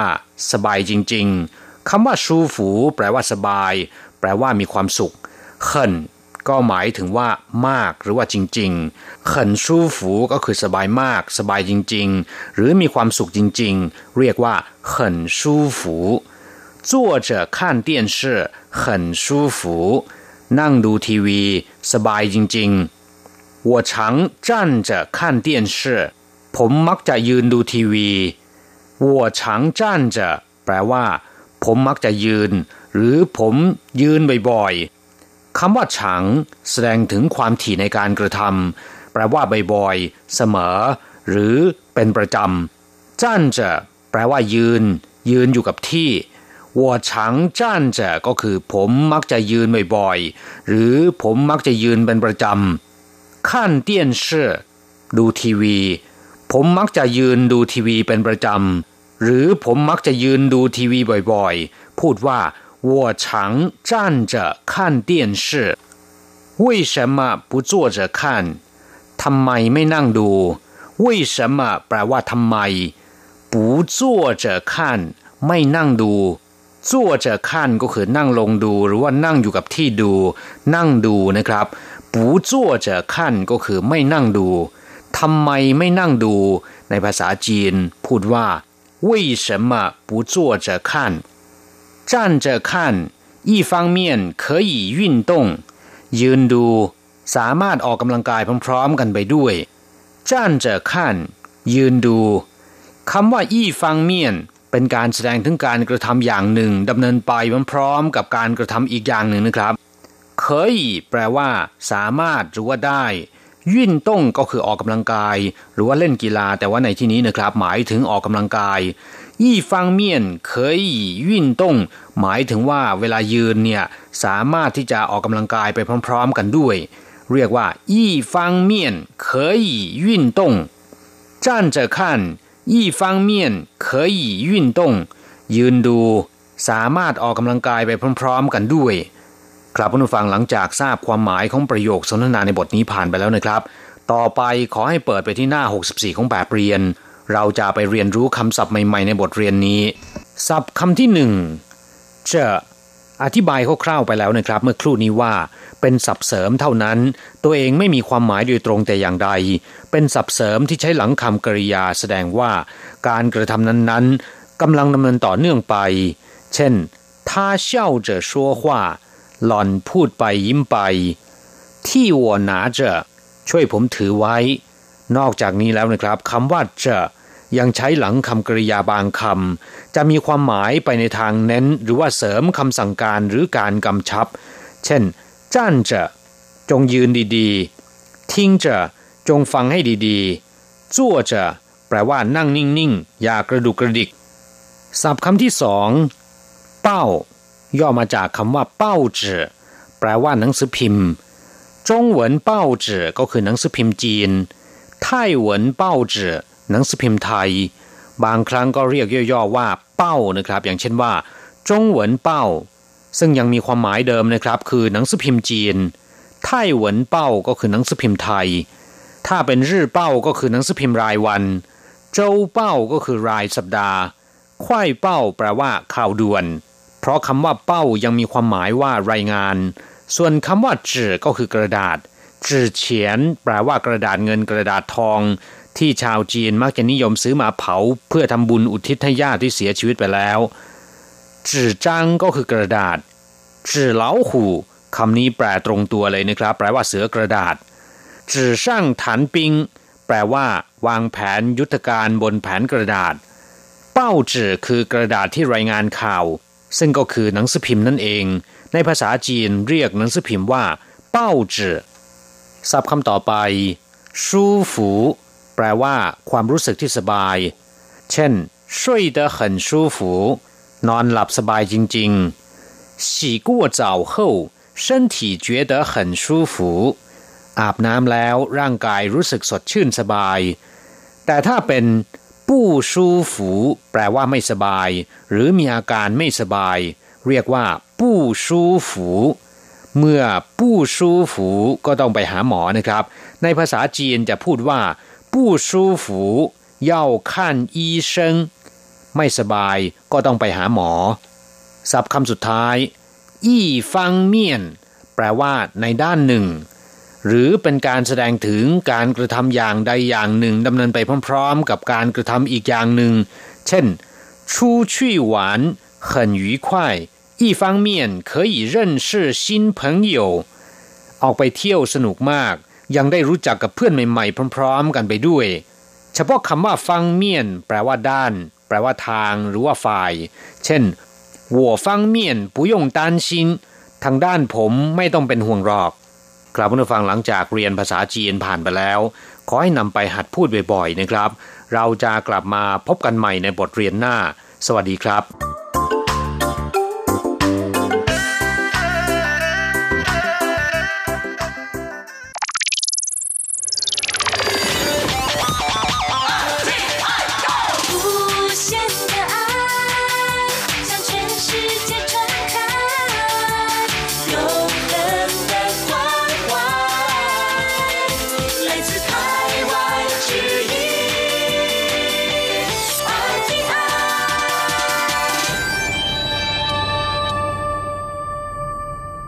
สบายจริงๆ คำว่าชูฝูแปลว่าสบาย แปลว่ามีความสุขเขินก็หมายถึงว่า มากหรือว่าจริงๆเขินชูฝูก็คือสบายมาก สบายจริงๆ หรือมีความสุขจริงๆ เรียกว่าเขินชูฝู坐着看电视很舒服นั่งดูทีวี สบายจริงๆ我常站着看电视ผมมักจะยืนดูทีวี วัวฉังจ้านจะแปลว่า ผมมักจะยืน หรือผมยืนบ่อยๆคำว่าฉัง แสดงถึงความถี่ในการกระทำแปลว่าบ่อยๆเสมอ หรือเป็นประจำจ้านจะแปลว่ายืน ยืนอยู่กับที่วัวฉังจ้านจะก็คือผมมักจะยืนบ่อยๆ หรือผมมักจะยืนเป็นประจำขั้ดูทีวี ผมมักจะยืนดูทีวีเป็นประจำ หรือผมมักจะยืนดูทีวีบ่อยๆ พูดว่า我常站着看电视为什么不坐着看ทำไมไม่นั่งดู为什么แปลว่าทำไม不坐着看ไม่นั่งดู坐着看ก็คือนั่งลงดู หรือว่านั่งอยู่กับที่ดู นั่งดูนะครับ不坐着看ก็คือไม่นั่งดู ทำไมไม่นั่งดู ในภาษาจีน พูดว่า为什么不坐着看站着看一方面可以运动ยืนดู สามารถออกกำลังกายพร้อมๆกันไปด้วย站着看ยืนดูคำว่าอี้ฟังเมียนเป็นการแสดงถึงการกระทำอย่างหนึ่งดำเนินไปพร้อมๆกับการกระทำอีกอย่างหนึ่งนะครับเคยแปลว่า สามารถหรือว่าได้ ยื่นต้งก็คือออกกำลังกาย หรือว่าเล่นกีฬา แต่ว่าในที่นี้นะครับ หมายถึงออกกำลังกายยี่ฟังเมียนเคยยื่นต้งหมายถึงว่าเวลายืนเนี่ยสามารถที่จะออกกำลังกายไปพร้อมๆกันด้วย เรียกว่ายี่ฟังเมียนเคยยื่นต้ง站着看一方面可以运动ยืนดู สามารถออกกำลังกายไปพร้อมๆกันด้วย ครับผู้ฟังหลังจากทราบความหมายของประโยคสนทนาในบทนี้ผ่านไปแล้วนะครับ ต่อไปขอให้เปิดไปที่หน้า 64 ของแบบเรียน เราจะไปเรียนรู้คำศัพท์ใหม่ๆในบทเรียนนี้ ศัพท์คำที่หนึ่งเจอธิบายคร่าวๆไปแล้วนะครับ เมื่อครู่นี้ว่า เป็นศัพท์เสริมเท่านั้น ตัวเองไม่มีความหมายโดยตรงแต่อย่างใด เป็นศัพท์เสริมที่ใช้หลังคำกริยาแสดงว่า การกระทำนั้นๆกำลังดำเนินต่อเนื่องไป เช่น他笑着说话 หล่อนพูดไปยิ้มไป ที่วัวหนาจช่วยผมถือไว้ นอกจากนี้แล้วนะครับคำว่าจะยังใช้หลังคำกริยาบางคำจะมีความหมายไปในทางเน้น หรือว่าเสริมคำสั่งการหรือการกำชับ เช่นจ้านจะจงยืนดีๆ ทิ้งจะจงฟังให้ดีๆจั่วจะแปลว่านั่งนิ่งๆ อย่ากระดุกกระดิกศัพท์คำที่สอง เป้า ย่อมาจากคำว่าเป้าจื่อแปลว่าหนังสือพิมพ์จงเหวินเป้าจื่อก็คือหนังสือพิมพ์จีนไต้หวนเป้าจื่อหนังสือพิมพ์ไทย บางครั้งก็เรียกย่อๆว่าเป้านะครับ อย่างเช่นว่า จงเหวินเป้า ซึ่งยังมีความหมายเดิมนะครับ คือหนังสือพิมพ์จีนไต้หวนเป้าก็คือหนังสือพิมพ์ไทย ถ้าเป็นรื่อเป้าก็คือหนังสือพิมพ์รายวัน เจ้าเป้าก็คือรายสัปดาห์ควายเป้าแปลว่าข่าวด่วน เพราะคำว่าเป้ายังมีความหมายว่ารายงาน ส่วนคำว่าจื่อก็คือกระดาษจื่อเฉียน แปลว่ากระดาษเงินกระดาษทอง ที่ชาวจีนมักจะนิยมซื้อมาเผา เพื่อทำบุญอุทิศให้ญาติที่เสียชีวิตไปแล้วจื่อจังก็คือกระดาษจื่อเหลาหูคำนี้แปลตรงตัวเลยนะครับ แปลว่าเสือกระดาษจื่อช่างฐานปิง แปลว่า วางแผนยุทธการบนแผนกระดาษ เป้าจื่อคือกระดาษที่รายงานข่าว ซึ่งก็คือหนังสือพิมพ์นั่นเอง ในภาษาจีนเรียกหนังสือพิมพ์ว่าเป้าจื่อศัพท์คำต่อไปชูฝูแปลว่า ความรู้สึกที่สบาย เช่น睡得很舒服นอนหลับสบายจริงๆ洗过澡后身体觉得很舒服อาบน้ำแล้วร่างกายรู้สึกสดชื่นสบาย แต่ถ้าเป็น ปู่ชูฝูแปลว่าไม่สบาย หรือมีอาการไม่สบาย เรียกว่าปู่ชูฝูเมื่อปู่ชูฝูก็ต้องไปหาหมอนะครับ ในภาษาจีนจะพูดว่าปู่ชูฝูเย่าไม่สบายก็ต้องไปหาหมอ ศัพท์คำสุดท้าย อี้ฟังเมียน แปลว่าในด้านหนึ่ง หรือเป็นการแสดงถึงการกระทำอย่างใดอย่างหนึ่งดำเนินไปพร้อมๆ กับการกระทำอีกอย่างหนึ่ง เช่น出去玩很愉快一方面可以认识新朋友ออกไปเที่ยวสนุกมาก ยังได้รู้จักกับเพื่อนใหม่ๆ พร้อมๆ กันไปด้วย เฉพาะคำว่าฟังเมียนแปลว่าด้าน แปลว่าทางหรือว่าฝ่าย เช่น我方面不用担心ทางด้านผมไม่ต้องเป็นห่วงหรอก ครับผู้ฟังหลังจากเรียนภาษาจีนผ่านไปแล้ว ขอให้นำไปหัดพูดบ่อยๆนะครับ เราจะกลับมาพบกันใหม่ในบทเรียนหน้า สวัสดีครับ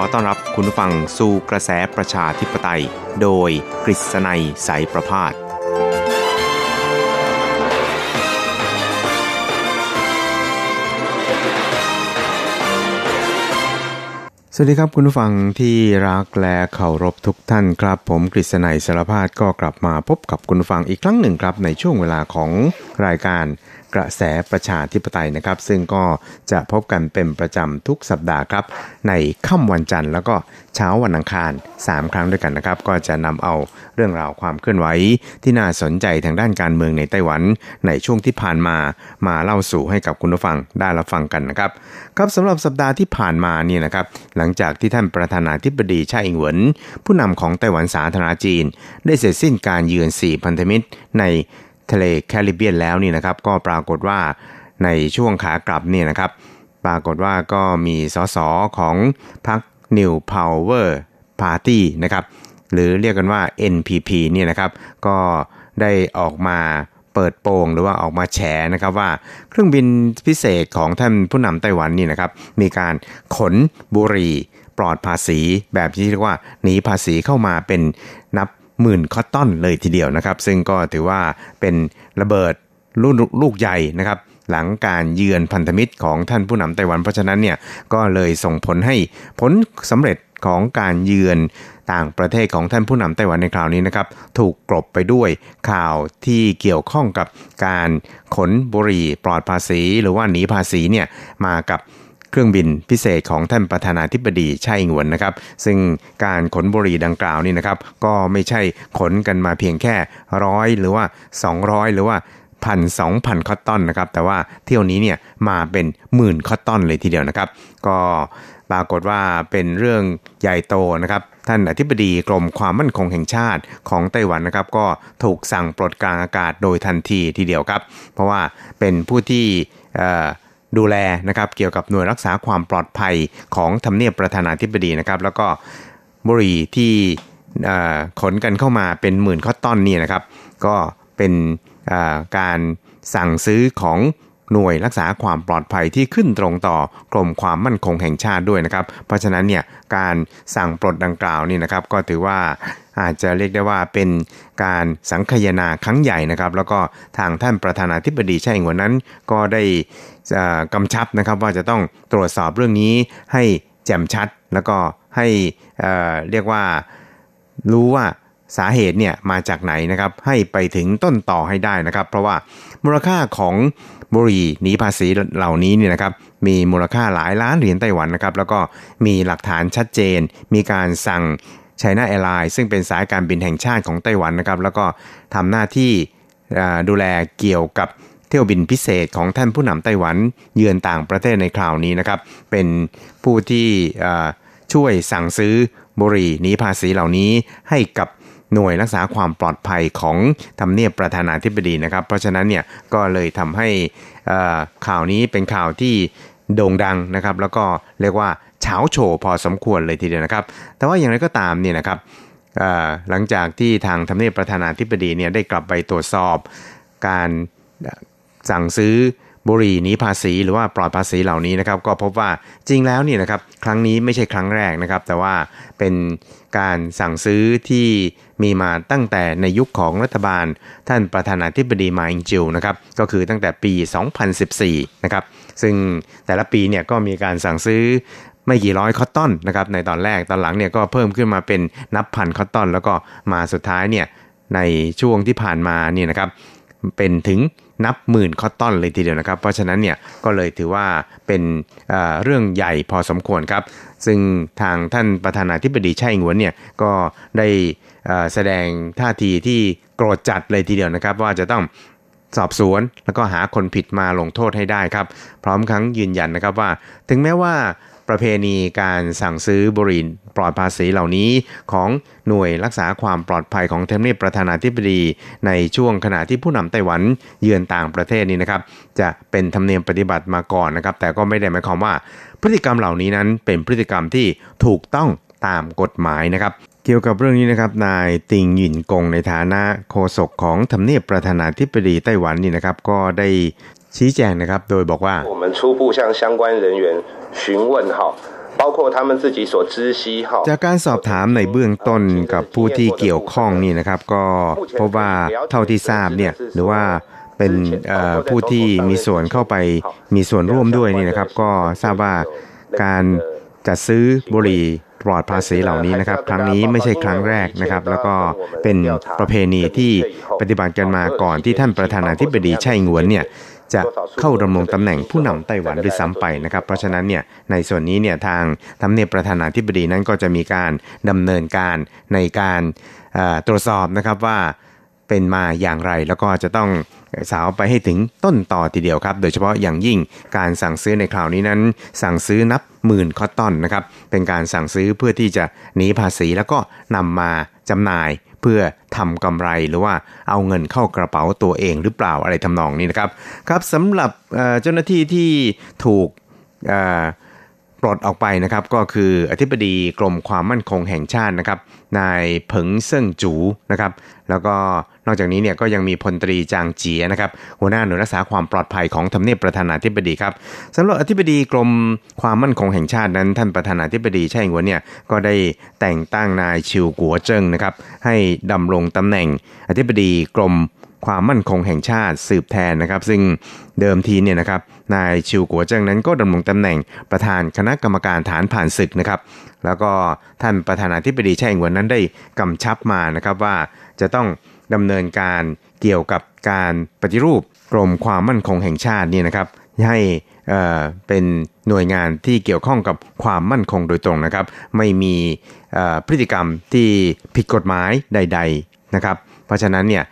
ขอต้อนรับคุณผู้ฟังสู่กระแสประชาธิปไตย โดยกฤษณัยสายประพาสสวัสดีครับคุณผู้ฟังที่รักและเคารพทุกท่านครับ ผมกฤษณัยสารพาดก็กลับมาพบกับคุณผู้ฟังอีกครั้งหนึ่งครับในช่วงเวลาของรายการ กระแสประชาธิปไตยนะครับ ซึ่งก็จะพบกันเป็นประจำทุกสัปดาห์ครับ ในค่ำวันจันทร์แล้วก็เช้าวันอังคาร 3 ครั้งด้วยกันนะครับ ก็จะนำเอาเรื่องราวความเคลื่อนไหวที่น่าสนใจทางด้านการเมืองในไต้หวัน ในช่วงที่ผ่านมามาเล่าสู่ให้กับคุณผู้ฟังได้รับฟังกันนะครับครับสำหรับสัปดาห์ที่ผ่านมานี่นะครับ หลังจากที่ท่านประธานาธิบดีชาอิงเหวินผู้นำของไต้หวันสาธารณจีน ได้เสร็จสิ้นการเยือน4พันธมิตรใน ทะเลแคริบเบียนแล้วนี่นะครับ ก็ปรากฏว่าในช่วงขากลับเนี่ยนะครับ ปรากฏว่าก็มีสสของพรรค New Power Party นะครับ หรือเรียกกันว่า NPP เนี่ยนะครับ ก็ได้ออกมาเปิดโปงหรือว่าออกมาแฉนะครับว่าเครื่องบินพิเศษของท่านผู้นำไต้หวันนี่นะครับ มีการขนบุหรี่ปลอดภาษีแบบที่เรียกว่าหนีภาษีเข้ามาเป็นนับ หมื่นคอตตอนเลยทีเดียวนะครับ ซึ่งก็ถือว่าเป็นระเบิดลูกลูกใหญ่นะครับหลังการเยือนพันธมิตรของท่านผู้นำไต้หวัน เพราะฉะนั้นเนี่ยก็เลยส่งผลให้ผลสำเร็จของการเยือนต่างประเทศของท่านผู้นำไต้หวันในคราวนี้นะครับ ถูกกลบไปด้วยข่าวที่เกี่ยวข้องกับการขนบุหรี่ปลอดภาษี หรือว่าหนีภาษีเนี่ยมากับ เครื่องบินพิเศษของท่านประธานาธิบดีไช่อิงวนนะครับ ซึ่งการขนบุหรี่ดังกล่าวนี่นะครับ ก็ไม่ใช่ขนกันมาเพียงแค่ร้อยหรือว่า 200 หรือว่าพันสองพันคอตตอนนะครับ แต่ว่าเที่ยวนี้เนี่ยมาเป็นหมื่นคอตตอนเลยทีเดียวนะครับ ก็ปรากฏว่าเป็นเรื่องใหญ่โตนะครับ ท่านอธิบดีกรมความมั่นคงแห่งชาติของไต้หวันนะครับ ก็ถูกสั่งปลดกลางอากาศโดยทันทีทีเดียวครับ เพราะว่าเป็นผู้ที่ ดูแลนะครับเกี่ยวกับหน่วยรักษาความปลอดภัยของทำเนียบประธานาธิบดีนะครับแล้วก็บุหรี่ที่ขนกันเข้ามาเป็นหมื่นข้อต้อนนี่นะครับ ก็เป็นการสั่งซื้อของหน่วยรักษาความปลอดภัยที่ขึ้นตรงต่อกรมความมั่นคงแห่งชาติด้วยนะครับ เพราะฉะนั้นเนี่ยการสั่งปลดดังกล่าวนี่นะครับ ก็ถือว่าอาจจะเรียกได้ว่าเป็นการสังคยนาครั้งใหญ่นะครับ แล้วก็ทางท่านประธานาธิบดีใช่หัวนั้น ก็ได้ กำชับนะครับว่าจะต้องตรวจสอบเรื่องนี้ให้แจ่มชัด แล้วก็ให้เเรียกว่ารู้ว่าสาเหตุเนี่ยมาจากไหนนะครับให้ไปถึงต้นต่อให้ได้นะครับ เพราะว่ามูลค่าของบุหรี่หนีภาษีเหล่านี้เนี่ยนะครับมีมูลค่าหลายล้านเหรียญไต้หวันนะครับแล้วก็มีหลักฐานชัดเจน มีการสั่งไชน่าแอร์ไลน์ซึ่งเป็นสายการบินแห่งชาติของไต้หวันนะครับแล้วก็ทำหน้าที่ดูแลเกี่ยวกับ เที่ยวบินพิเศษของท่านผู้นำไต้หวันเยือนต่างประเทศในคราวนี้นะครับ เป็นผู้ที่ช่วยสั่งซื้อบุหรี่หนี้ภาษีเหล่านี้ให้กับหน่วยรักษาความปลอดภัยของทำเนียบประธานาธิบดีนะครับ เพราะฉะนั้นเนี่ยก็เลยทำให้ข่าวนี้เป็นข่าวที่โด่งดังนะครับ แล้วก็เรียกว่าเฉาโฉพอสมควรเลยทีเดียวนะครับ แต่ว่าอย่างไรก็ตามเนี่ยนะครับหลังจากที่ทางทำเนียบประธานาธิบดีเนี่ยได้กลับไปตรวจสอบการ สั่งซื้อบุหรี่หนีภาษีหรือว่าปลอดภาษีเหล่านี้นะครับก็พบว่าจริงแล้วเนี่ยนะครับครั้งนี้ไม่ใช่ครั้งแรกนะครับ แต่ว่าเป็นการสั่งซื้อที่มีมาตั้งแต่ในยุคของรัฐบาล ท่านประธานาธิบดีมาอิงจิวนะครับก็คือตั้งแต่ปี 2014 นะครับซึ่งแต่ละปีเนี่ยก็มีการสั่งซื้อไม่กี่ร้อยคอตตอนนะครับในตอนแรกตอนหลังเนี่ยก็เพิ่มขึ้นมาเป็นนับพันคอตตอน แล้วก็มาสุดท้ายเนี่ยในช่วงที่ผ่านมาเนี่ยนะครับเป็นถึง นับหมื่นคอตตอนเลยทีเดียวนะครับ เพราะฉะนั้นเนี่ยก็เลยถือว่าเป็นเเรื่องใหญ่พอสมควรครับ ซึ่งทางท่านประธานาธิบดีไช่อิงหวนเนี่ยก็ได้แสดงท่าทีที่โกรธจัดเลยทีเดียวนะครับ ว่าจะต้องสอบสวนแล้วก็หาคนผิดมาลงโทษให้ได้ครับ พร้อมครั้งยืนยันนะครับว่า ถึงแม้ว่า ประเพณีการสั่งซื้อบุหรี่ปลอดภาษีเหล่านี้ของหน่วยรักษาความปลอดภัยของเทมเนียประธานาธิบดี ในช่วงขณะที่ผู้นำไต้หวันเยือนต่างประเทศนี้นะครับ จะเป็นธรรมเนียมปฏิบัติมาก่อนนะครับ แต่ก็ไม่ได้หมายความว่า พฤติกรรมเหล่านี้นั้นเป็นพฤติกรรมที่ถูกต้องตามกฎหมายนะครับ เกี่ยวกับเรื่องนี้นะครับนายติงหยินกงในฐานะโฆษกของทำเนียบประธานาธิบดีไต้หวันนี่นะครับ ก็ได้ชี้แจงนะครับ โดยบอกว่า我们初步向相关人员 询问好包括他们自己所知悉好จากการสอบถามในเบื้องต้นกับผู้ที่เกี่ยวข้องนี่นะครับ ก็พบว่าเท่าที่ทราบเนี่ยหรือว่าเป็นผู้ที่มีส่วนเข้าไปมีส่วนร่วมด้วยนี่นะครับ ก็ทราบว่าการจัดซื้อบุหรี่ปลอดภาษีเหล่านี้นะครับ ครั้งนี้ไม่ใช่ครั้งแรกนะครับ แล้วก็เป็นประเพณีที่ปฏิบัติกันมาก่อนที่ท่านประธานาธิบดีไช่หงวนเนี่ย จะเข้าดำรงตำแหน่งผู้นำไต้หวันด้วยซ้ำไปนะครับ เพราะฉะนั้นเนี่ยในส่วนนี้เนี่ยทางทำเนียบประธานาธิบดีนั้นก็จะมีการดำเนินการในการตรวจสอบนะครับว่าเป็นมาอย่างไรแล้วก็จะต้องสาวไปให้ถึงต้นต่อทีเดียวครับ โดยเฉพาะอย่างยิ่งการสั่งซื้อในคราวนี้นั้น สั่งซื้อนับหมื่นคอตตอนนะครับ เป็นการสั่งซื้อเพื่อที่จะหนีภาษีแล้วก็นำมาจำหน่าย เพื่อทำกำไรหรือว่าเอาเงินเข้ากระเป๋าตัวเองหรือเปล่าอะไรทำนองนี้นะครับครับสำหรับเจ้าหน้าที่ที่ถูกปลดออกไปนะครับก็คืออธิบดีกรมความมั่นคงแห่งชาตินะครับนายเผิงเซิ่งจูนะครับ แล้วก็ นอกจากนี้เนี่ยก็ยังมีพลตรีจางเจียนะครับหัวหน้าหน่วยรักษาความปลอดภัยของทำเนียบประธานาธิบดีครับสำหรับอธิบดีกรมความมั่นคงแห่งชาตินั้น ท่านประธานาธิบดีไช่หัวเนี่ยก็ได้แต่งตั้งนายชิวกัวเจิ้งนะครับให้ดำรงตำแหน่งอธิบดีกรมความมั่นคงแห่งชาติสืบแทนนะครับ ซึ่งเดิมทีเนี่ยนะครับนายชิวกัวเจิ้งนั้นก็ดำรงตำแหน่งประธานคณะกรรมการฐานผ่านศึกนะครับ แล้วก็ท่านประธานาธิบดีไช่หวนนั้นได้กำชับมานะครับว่าจะต้อง ดำเนินการเกี่ยวกับการปฏิรูปกรมความมั่นคงแห่งชาตินี่นะครับให้เป็นหน่วยงานที่เกี่ยวข้องกับความมั่นคงโดยตรงนะครับ ไม่มีพฤติกรรมที่ผิดกฎหมายใด ๆนะครับ เพราะฉะนั้นเนี่ย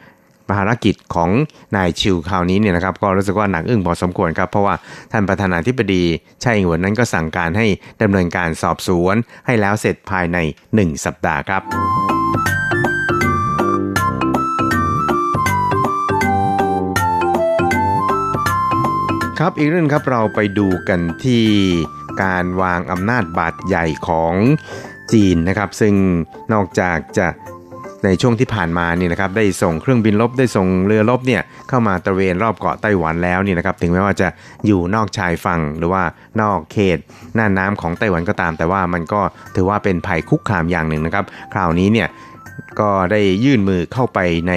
ภารกิจของนายชิวคราวนี้เนี่ยนะครับก็รู้สึกว่าหนักอึ้งพอสมควรครับเพราะว่าท่านประธานาธิบดีชาอิงหวนนั้นก็สั่งการให้ดำเนินการสอบสวน ให้แล้วเสร็จภายใน 1 สัปดาห์ครับ ครับอีกเรื่องครับเราไปดูกันที่การวางอำนาจบาดใหญ่ของจีนนะครับ ซึ่งนอกจากจะในช่วงที่ผ่านมานี่นะครับได้ส่งเครื่องบินลบได้ส่งเรือลบเนี่ยเข้ามาตระเวนรอบเกาะไต้หวันแล้วนี่นะครับถึงแม้ว่าจะอยู่นอกชายฝั่งหรือว่านอกเขตน่านน้ำของไต้หวันก็ตาม แต่ว่ามันก็ถือว่าเป็นภัยคุกคามอย่างหนึ่งนะครับ คราวนี้เนี่ย ก็ได้ยื่นมือเข้าไปใน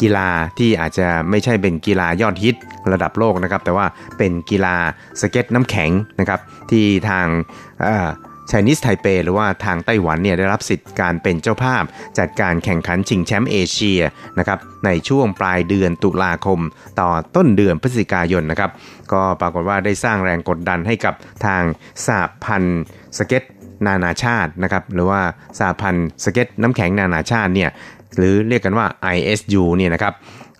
กีฬาที่อาจจะไม่ใช่เป็นกีฬายอดฮิตระดับโลกนะครับ แต่ว่าเป็นกีฬาสเก็ตน้ำแข็งนะครับ ที่ทาง Chinese Taipei หรือว่าทางไต้หวันเนี่ยได้รับสิทธิ์การเป็นเจ้าภาพ จัดการแข่งขันชิงแชมป์เอเชียนะครับในช่วงปลายเดือนตุลาคม ต่อต้นเดือนพฤศจิกายนนะครับ ก็ปรากฏว่าได้สร้างแรงกดดันให้กับทางสหพันธ์สเก็ต นานาชาตินะครับหรือว่าสหพันธ์สเก็ตน้ำแข็งนานาชาติเนี่ยหรือเรียกกันว่า ISU เนี่ยนะครับ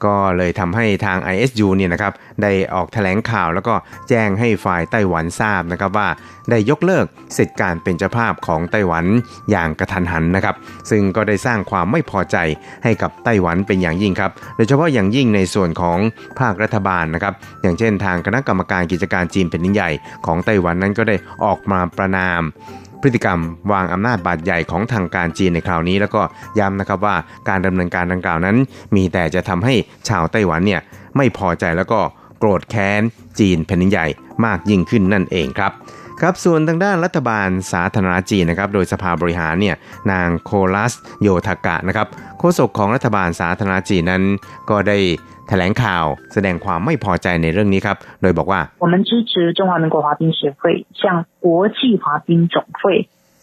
ก็เลยทำให้ทาง ISU เนี่ยนะครับได้ออกแถลงข่าวแล้วก็แจ้งให้ฝ่ายไต้หวันทราบนะครับว่าได้ยกเลิกสิทธิการเป็นเจ้าภาพของไต้หวันอย่างกระทันหันนะครับ ซึ่งก็ได้สร้างความไม่พอใจให้กับไต้หวันเป็นอย่างยิ่งครับ โดยเฉพาะอย่างยิ่งในส่วนของภาครัฐบาลนะครับ อย่างเช่นทางคณะกรรมการกิจการจีนแผ่นใหญ่ของไต้หวันนั้นก็ได้ออกมาประนาม พฤติกรรมวางอำนาจบาดใหญ่ของทางการจีนในคราวนี้ แล้วก็ย้ำนะครับว่าการดำเนินการดังกล่าวนั้น มีแต่จะทำให้ชาวไต้หวันเนี่ยไม่พอใจแล้วก็โกรธแค้น จีนแผ่นดินใหญ่มากยิ่งขึ้นนั่นเองครับครับส่วนทางด้านรัฐบาลสาธารณจีนนะครับโดยสภาบริหารเนี่ยนางโคลัสโยทากะนะครับโฆษกของรัฐบาลสาธารณจีนนั้นก็ได้ แถลงข่าวแสดงความไม่พอใจในเรื่องนี้ครับ โดยบอกว่า我们支持中华民国滑冰协会向国际滑冰总会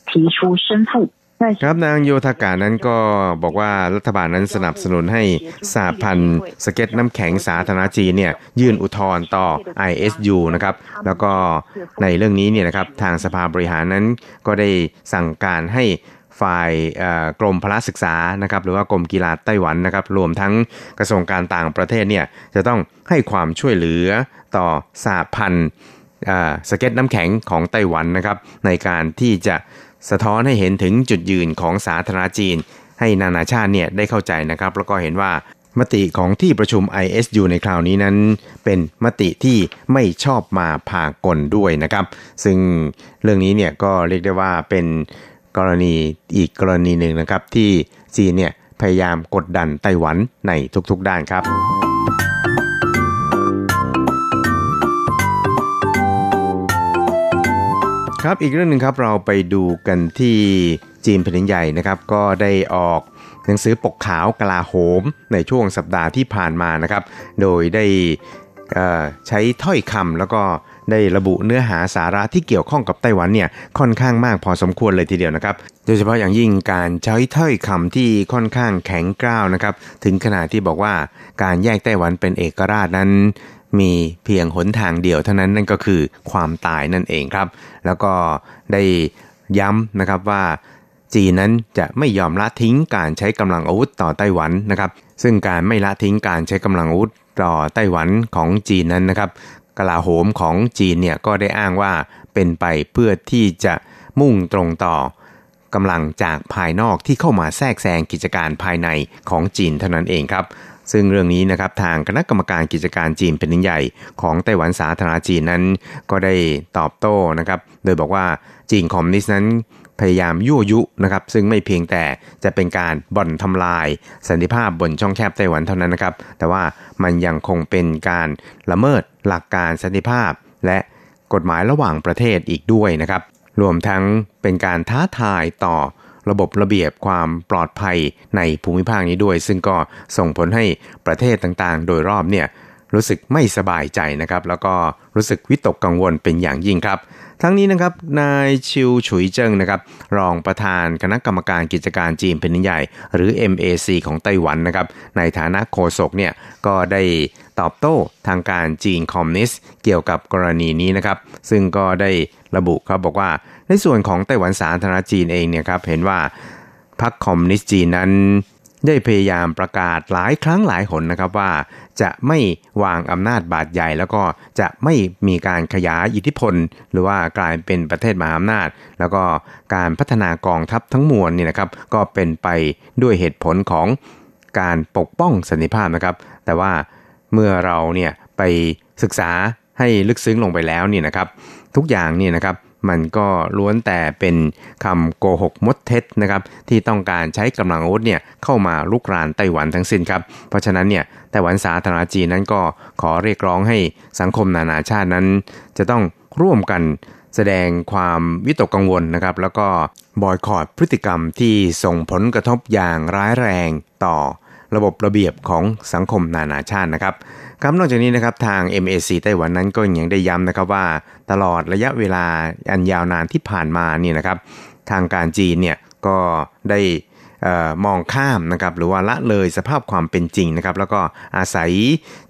提出申复ครับนางโยธากานั้นก็บอกว่ารัฐบาลนั้นสนับสนุนให้สาพันธ์สเก็ตน้ำแข็งสาธารณจีนเนี่ยยื่นอุทธรณ์ต่อ ISU นะครับแล้วก็ในเรื่องนี้เนี่ยนะครับทางสภาบริหารนั้นก็ได้สั่งการให้ ฝ่ายกรมพละศึกษานะครับหรือว่ากรมกีฬาไต้หวันนะครับรวมทั้งกระทรวงการต่างประเทศเนี่ยจะต้องให้ความช่วยเหลือต่อสาพันธ์สเก็ตน้ำแข็งของไต้หวันนะครับในการที่จะสะท้อนให้เห็นถึงจุดยืนของสาธารณจีน ให้นานาชาติเนี่ยได้เข้าใจนะครับ แล้วก็เห็นว่ามติของที่ประชุม ISU ในคราวนี้นั้น เป็นมติที่ไม่ชอบมาพากลด้วยนะครับ ซึ่งเรื่องนี้เนี่ยก็เรียกได้ว่าเป็น กรณีอีกกรณีหนึ่งนะครับ ที่จีนเนี่ยพยายามกดดันไต้หวันในทุกๆด้านครับครับอีกเรื่องหนึ่งครับเราไปดูกันที่จีนแผ่นใหญ่นะครับ ก็ได้ออกหนังสือปกขาวกลาโหมในช่วงสัปดาห์ที่ผ่านมานะครับ โดยได้ใช้ถ้อยคำแล้วก็ ได้ระบุเนื้อหาสาระที่เกี่ยวข้องกับไต้หวันเนี่ยค่อนข้างมากพอสมควรเลยทีเดียวนะครับ โดยเฉพาะอย่างยิ่งการใช้ถ้อยคำที่ค่อนข้างแข็งกร้าวนะครับ ถึงขนาดที่บอกว่าการแยกไต้หวันเป็นเอกราชนั้นมีเพียงหนทางเดียวเท่านั้นนั่นก็คือความตายนั่นเองครับ แล้วก็ได้ย้ำนะครับว่าจีนนั้นจะไม่ยอมละทิ้งการใช้กำลังอาวุธต่อไต้หวันนะครับ ซึ่งการไม่ละทิ้งการใช้กำลังอาวุธต่อไต้หวันของจีนนั้นนะครับ กลาโหมของจีนเนี่ยก็ได้อ้างว่าเป็นไปเพื่อที่จะมุ่งตรงต่อกำลังจากภายนอกที่เข้ามาแทรกแซงกิจการภายในของจีนเท่านั้นเองครับ ซึ่งเรื่องนี้นะครับทางคณะกรรมการกิจการจีนเป็นใหญ่ ของไต้หวันสาธารณจีนนั้น ก็ได้ตอบโต้นะครับ โดยบอกว่าจีนคอมมิวนิสต์นั้น พยายามยั่วยุนะครับซึ่งไม่เพียงแต่จะเป็นการบ่อนทำลาย สันติภาพบนช่องแคบไต้หวันเท่านั้นนะครับ แต่ว่ามันยังคงเป็นการละเมิดหลักการสันติภาพ และกฎหมายระหว่างประเทศอีกด้วยนะครับ รวมทั้งเป็นการท้าทายต่อระบบระเบียบความปลอดภัยในภูมิภาคนี้ด้วย ซึ่งก็ส่งผลให้ประเทศต่างๆ โดยรอบเนี่ยรู้สึกไม่สบายใจนะครับ แล้วก็รู้สึกวิตกกังวลเป็นอย่างยิ่งครับ ทั้งนี้นะครับนายชิวฉุยเจิงนะครับรองประธานคณะกรรมการกิจการจีนแผ่นใหญ่ หรือ MAC ของไต้หวันนะครับในฐานะโฆษกเนี่ยก็ได้ตอบโต้ทางการจีนคอมมิวนิสต์เกี่ยวกับกรณีนี้นะครับ ซึ่งก็ได้ระบุครับบอกว่า ในส่วนของไต้หวันสาธารณจีนเองเนี่ยครับเห็นว่าพรรคคอมมิวนิสต์จีนนั้น ได้พยายามประกาศหลายครั้งหลายหนนะครับว่า จะไม่วางอำนาจบาดใหญ่ แล้วก็จะไม่มีการขยายอิทธิพล หรือว่ากลายเป็นประเทศมหาอำนาจ แล้วก็การพัฒนากองทัพทั้งมวลนี่นะครับ ก็เป็นไปด้วยเหตุผลของการปกป้องสันติภาพนะครับ แต่ว่าเมื่อเราเนี่ยไปศึกษาให้ลึกซึ้งลงไปแล้วนี่นะครับ ทุกอย่างนี่นะครับ มันก็ล้วนแต่เป็นคำโกหกมดเท็จนะครับที่ต้องการใช้กำลังอาวุธเนี่ยเข้ามาลุกรานไต้หวันทั้งสิ้นครับ เพราะฉะนั้นเนี่ยไต้หวันสาธารณจีนนั้นก็ขอเรียกร้องให้สังคมนานาชาตินั้น จะต้องร่วมกันแสดงความวิตกกังวลนะครับ แล้วก็บอยคอรดพฤติกรรมที่ส่งผลกระทบอย่างร้ายแรงต่อ ระบบระเบียบของสังคมนานาชาตินะครับครับนอกจากนี้นะครับทาง MAC ไต้หวันนั้นก็ยังได้ย้ำนะครับว่าตลอดระยะเวลาอันยาวนานที่ผ่านมานี่นะครับ ทางการจีนเนี่ยก็ได้มองข้ามนะครับหรือว่าละเลยสภาพความเป็นจริงนะครับ แล้วก็อาศัย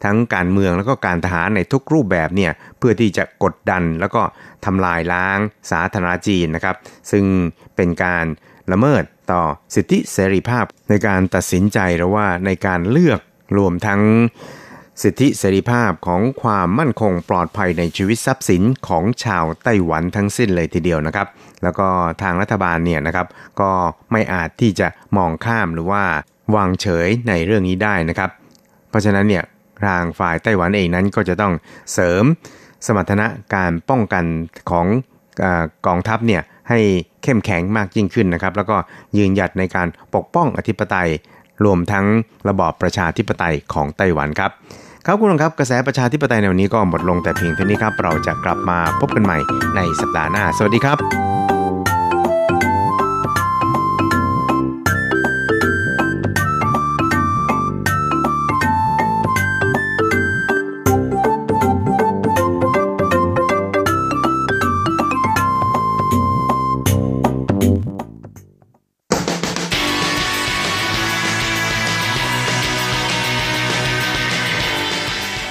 ทั้งการเมืองแล้วก็การทหารในทุกรูปแบบเนี่ยเพื่อที่จะกดดันแล้วก็ทำลายล้างสาธารณจีนนะครับ ซึ่งเป็นการละเมิด ต่อสิทธิเสรีภาพในการตัดสินใจหรือว่าในการเลือกรวมทั้งสิทธิเสรีภาพของความมั่นคงปลอดภัยในชีวิตทรัพย์สินของชาวไต้หวันทั้งสิ้นเลยทีเดียวนะครับ แล้วก็ทางรัฐบาลเนี่ยนะครับ ก็ไม่อาจที่จะมองข้ามหรือว่าวางเฉยในเรื่องนี้ได้นะครับ เพราะฉะนั้นเนี่ยทางฝ่ายไต้หวันเองนั้นก็จะต้องเสริมสมรรถนะการป้องกันของอกองทัพเนี่ย ให้เข้มแข็งมากยิ่งขึ้นนะครับ แล้วก็ยืนหยัดในการปกป้องอธิปไตย รวมทั้งระบอบประชาธิปไตยของไต้หวันครับครับคุณผู้ชมครับกระแสประชาธิปไตยในวันนี้ก็หมดลงแต่เพียงเท่านี้ครับ เราจะกลับมาพบกันใหม่ในสัปดาห์หน้า สวัสดีครับ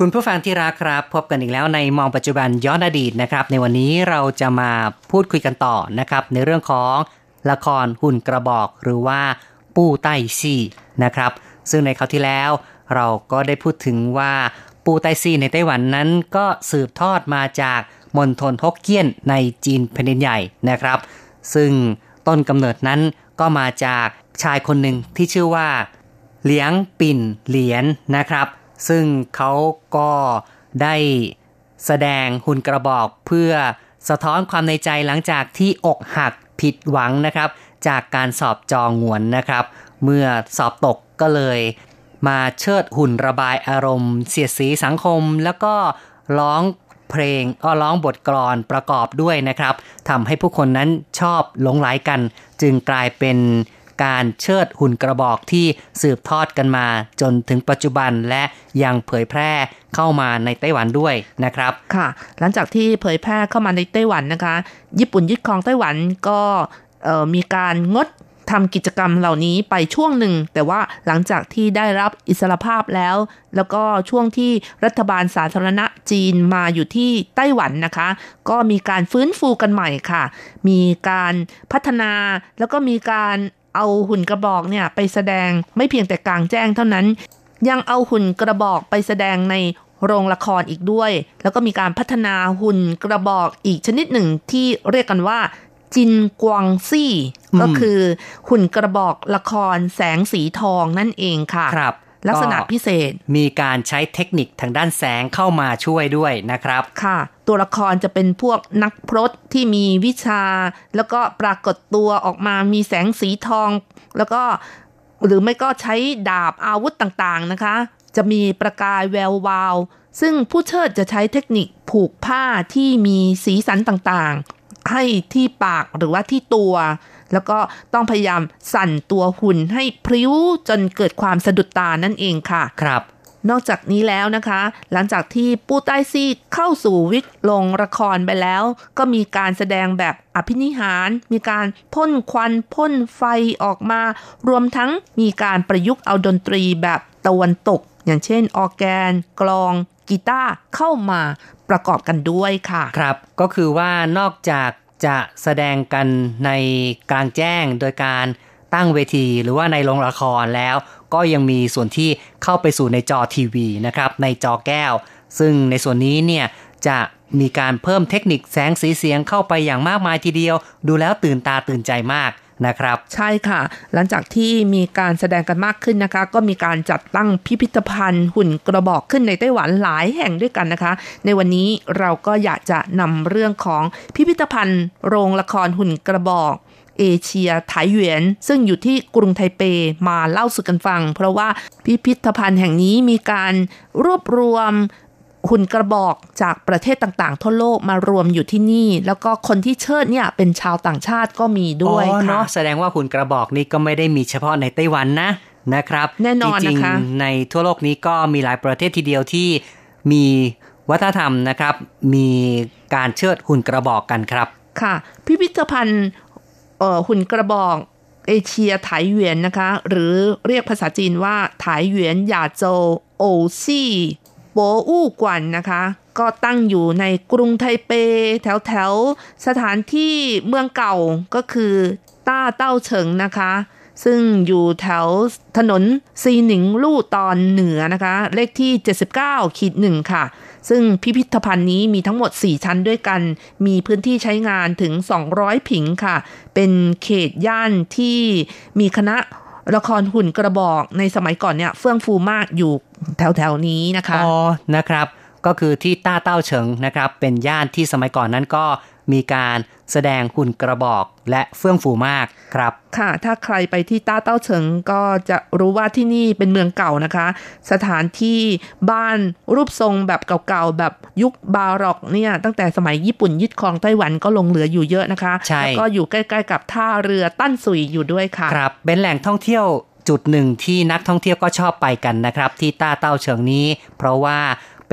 คุณผู้ฟังที่รักครับ พบกันอีกแล้วในมองปัจจุบันย้อนอดีตนะครับ ในวันนี้เราจะมาพูดคุยกันต่อนะครับ ในเรื่องของละครหุ่นกระบอกหรือว่าปู้ไต้ซี่นะครับ ซึ่งในคราวที่แล้วเราก็ได้พูดถึงว่าปู้ไต้ซี่ในไต้หวันนั้นก็สืบทอดมาจากมณฑลฮกเกี้ยนในจีนแผ่นดินใหญ่นะครับ ซึ่งต้นกำเนิดนั้นก็มาจากชายคนหนึ่งที่ชื่อว่า เหลียงปิ่นเหลียนนะครับ ซึ่งเขาก็ได้แสดงหุ่นกระบอกเพื่อสะท้อนความในใจหลังจากที่อกหักผิดหวังนะครับ จากการสอบจองงวนนะครับ เมื่อสอบตกก็เลยมาเชิดหุ่นระบายอารมณ์ เสียดสีสังคม แล้วก็ร้องเพลงอ้อร้องบทกลอนประกอบด้วยนะครับทำให้ผู้คนนั้นชอบหลงไหลกัน จึงกลายเป็น การเชิดหุ่นกระบอกที่สืบทอดกันมาจนถึงปัจจุบันและยังเผยแพร่เข้ามาในไต้หวันด้วยนะครับ ค่ะ หลังจากที่เผยแพร่เข้ามาในไต้หวันนะคะ ญี่ปุ่นยึดครองไต้หวันก็มีการงดทำกิจกรรมเหล่านี้ไปช่วงหนึ่ง แต่ว่าหลังจากที่ได้รับอิสรภาพแล้ว แล้วก็ช่วงที่รัฐบาลสาธารณะจีนมาอยู่ที่ไต้หวันนะคะ ก็มีการฟื้นฟูกันใหม่ค่ะ มีการพัฒนาแล้วก็มีการ เอาหุ่นกระบอกเนี่ยไปแสดงไม่เพียงแต่กลางแจ้งเท่านั้น ยังเอาหุ่นกระบอกไปแสดงในโรงละครอีกด้วย แล้วก็มีการพัฒนาหุ่นกระบอกอีกชนิดหนึ่งที่เรียกกันว่าจินกวางซี่ ก็คือหุ่นกระบอกละครแสงสีทองนั่นเองค่ะครับ ลักษณะก็พิเศษ มีการใช้เทคนิคทางด้านแสงเข้ามาช่วยด้วยนะครับ ค่ะ ตัวละครจะเป็นพวกนักพรตที่มีวิชา แล้วก็ปรากฏตัวออกมามีแสงสีทอง แล้วก็หรือไม่ก็ใช้ดาบอาวุธต่างๆนะคะ จะมีประกายแวววาว ซึ่งผู้เชิดจะใช้เทคนิคผูกผ้าที่มีสีสันต่างๆ ให้ที่ปากหรือว่าที่ตัว แล้วก็ต้องพยายามสั่นตัวหุ่นให้พริ้วจนเกิดความสะดุดตานั่นเองค่ะ ครับ นอกจากนี้แล้วนะคะ หลังจากที่ปู้ใต้ซี่เข้าสู่วิกลงละครไปแล้ว ก็มีการแสดงแบบอภินิหาร มีการพ่นควันพ่นไฟออกมา รวมทั้งมีการประยุกต์เอาดนตรีแบบตะวันตก อย่างเช่น ออร์แกน กลองกีตาร์เข้ามาประกอบกันด้วยค่ะ ครับ ก็คือว่านอกจาก จะแสดงกันในกลางแจ้งโดยการตั้งเวทีหรือว่าในโรงละครแล้ว ก็ยังมีส่วนที่เข้าไปสู่ในจอทีวีนะครับในจอแก้ว ซึ่งในส่วนนี้เนี่ยจะมีการเพิ่มเทคนิคแสงสีเสียงเข้าไปอย่างมากมายทีเดียว ดูแล้วตื่นตาตื่นใจมาก นะครับ ใช่ค่ะ หลังจากที่มีการแสดงกันมากขึ้นนะคะ ก็มีการจัดตั้งพิพิธภัณฑ์หุ่นกระบอกขึ้นในไต้หวันหลายแห่งด้วยกันนะคะ ในวันนี้เราก็อยากจะนำเรื่องของพิพิธภัณฑ์ โรงละครหุ่นกระบอกเอเชียไถหยวน ซึ่งอยู่ที่กรุงไทเปมาเล่าสู่กันฟัง เพราะว่าพิพิธภัณฑ์แห่งนี้มีการรวบรวม หุ่นกระบอกจากประเทศต่างๆ ทั่วโลกมารวมอยู่ที่นี่ แล้วก็คนที่เชิดเนี่ยเป็นชาวต่างชาติก็มีด้วยอ๋อค่ะเนาะแสดงว่าหุ่นกระบอกนี้ก็ไม่ได้มีเฉพาะในไต้หวันนะนะครับแน่นอนจริงนะคะๆในทั่วโลกนี้ก็มีหลายประเทศทีเดียวที่มีวัฒนธรรมนะครับ มีการเชิดหุ่นกระบอกกันครับค่ะ พิพิธภัณฑ์เอ่อหุ่นกระบอกเอเชียไถหยวนนะคะ หรือเรียกภาษาจีนว่าไถหยวนหยาโจวโอซี่ โปอู้กวนนะคะ ก็ตั้งอยู่ในกรุงไทเป แถวแถวสถานที่เมืองเก่าก็คือต้าเต้าเฉิงนะคะ ซึ่งอยู่แถวถนนซีหนิงลู่ตอนเหนือนะคะ เลขที่ 79ขีดหนึ่งค่ะ ซึ่งพิพิธภัณฑ์นี้มีทั้งหมด 4 ชั้นด้วยกัน มีพื้นที่ใช้งานถึง 200 ผิงค่ะ เป็นเขตย่านที่มีคณะ ละครหุ่นกระบอกในสมัยก่อนเนี่ยเฟื่องฟูมากอยู่แถวๆนี้นะคะ อ๋อ นะครับ ก็คือที่ต้าเต้าเฉิงนะครับ เป็นย่านที่สมัยก่อนนั้นก็ มีการแสดงหุ่นกระบอกและเฟื่องฟูมากครับ ค่ะ ถ้าใครไปที่ต้าเต้าเฉิงก็จะรู้ว่าที่นี่เป็นเมืองเก่านะคะ สถานที่บ้านรูปทรงแบบเก่าๆ แบบยุคบาร็อกเนี่ย ตั้งแต่สมัยญี่ปุ่นยึดครองไต้หวันก็ลงเหลืออยู่เยอะนะคะใช่แล้วก็อยู่ใกล้ๆกับท่าเรือตั้นสุยอยู่ด้วยค่ะ ครับ เป็นแหล่งท่องเที่ยวจุดหนึ่งที่นักท่องเที่ยวก็ชอบไปกันนะครับ ที่ต้าเต้าเฉิงนี้ เพราะว่า